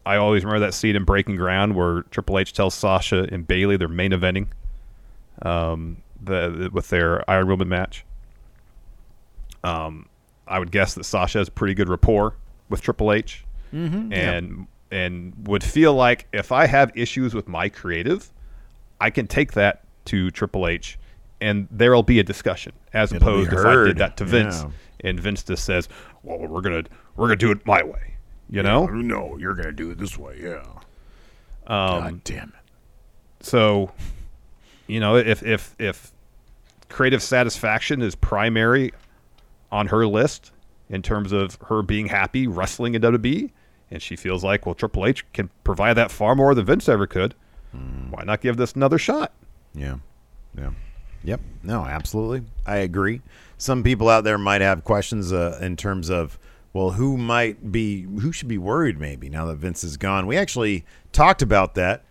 Speaker 5: I always remember that scene in Breaking Ground where Triple H tells Sasha and Bayley they're main eventing um, the, the- with their Iron Woman match. Um, I would guess that Sasha has pretty good rapport with Triple H,
Speaker 4: Mm-hmm.
Speaker 5: and and would feel like if I have issues with my creative, I can take that to Triple H, and there'll be a discussion as
Speaker 4: It'll
Speaker 5: opposed if I did that to Vince,
Speaker 4: Yeah.
Speaker 5: and Vince just says, "Well, we're gonna we're gonna do it my way," you know.
Speaker 4: no, you're gonna do it this way. Yeah.
Speaker 5: Um,
Speaker 4: God damn it.
Speaker 5: So, you know, if if if creative satisfaction is primary on her list in terms of her being happy wrestling in WWE, and she feels like, well, Triple H can provide that far more than Vince ever could, why not give this another shot?
Speaker 4: Yeah. Yeah. Yep. No, absolutely. I agree. Some people out there might have questions uh, in terms of, well, who might be, who should be worried maybe now that Vince is gone. We actually talked about that,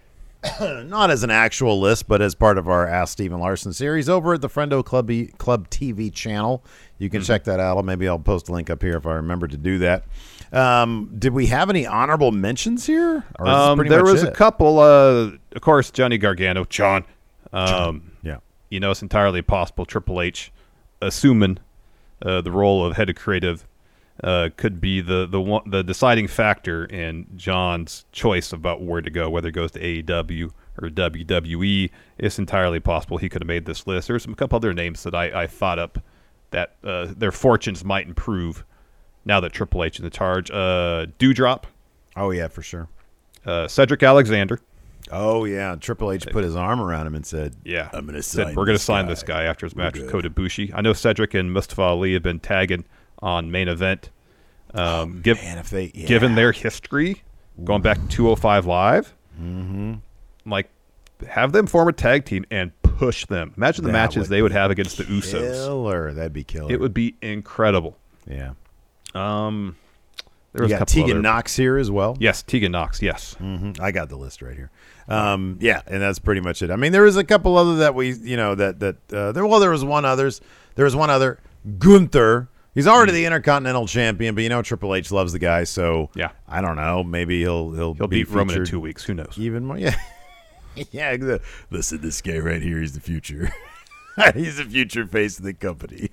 Speaker 4: not as an actual list, but as part of our Ask Stephen Larson series over at the Friendo Club, Club TV channel. You can check that out. Maybe I'll post a link up here if I remember to do that. Um, did we have any honorable mentions here?
Speaker 5: Um, there was a couple. Uh, of course, Johnny Gargano, John. Um,
Speaker 4: Yeah.
Speaker 5: you know, it's entirely possible Triple H, assuming uh, the role of head of creative, uh, could be the the one, the deciding factor in John's choice about where to go, whether it goes to AEW or WWE. It's entirely possible he could have made this list. There's some, a couple other names that I, I thought up that uh, their fortunes might improve now that Triple H is in charge. Uh, Dewdrop,
Speaker 4: Oh, yeah, for sure.
Speaker 5: uh, Cedric Alexander.
Speaker 4: Oh yeah, Triple H put his arm around him and said,
Speaker 5: Yeah,
Speaker 4: I'm gonna
Speaker 5: said
Speaker 4: sign
Speaker 5: we're going to sign
Speaker 4: guy.
Speaker 5: this guy after his match with Kota Ibushi. I know Cedric and Mustafa Ali have been tagging on main event. Um, give,
Speaker 4: Oh, Man, if they yeah.
Speaker 5: given their history, going back to 205 Live, mm-hmm. like have them form a tag team and push them. Imagine the
Speaker 4: That
Speaker 5: matches
Speaker 4: would
Speaker 5: they would have against the Usos.
Speaker 4: that'd be killer.
Speaker 5: It would be incredible.
Speaker 4: yeah.
Speaker 5: Um, there
Speaker 4: You
Speaker 5: was a
Speaker 4: got Tegan
Speaker 5: other-
Speaker 4: Nox here as well.
Speaker 5: Yes, Tegan Nox. Yes.
Speaker 4: Mhm. I got the list right here. Um, yeah, and that's pretty much it. I mean, there was a couple other that we, you know, that that uh, there. Well, there was one others. There was one other Gunther. He's already the Intercontinental Champion, but you know Triple H loves the guy, so
Speaker 5: Yeah.
Speaker 4: I don't know. Maybe he'll he'll
Speaker 5: He'll
Speaker 4: be
Speaker 5: beat Roman in
Speaker 4: featured
Speaker 5: two weeks. Who knows?
Speaker 4: Even more, yeah, yeah. Listen, this guy right here is the future. He's the future face of the company.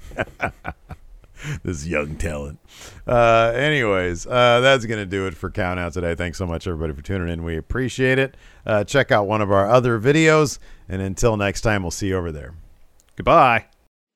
Speaker 4: this young talent. Uh, anyways, uh, that's going to do it for Count Out today. Thanks so much, everybody, for tuning in. We appreciate it. Uh, check out one of our other videos. And until next time, we'll see you over there.
Speaker 5: Goodbye.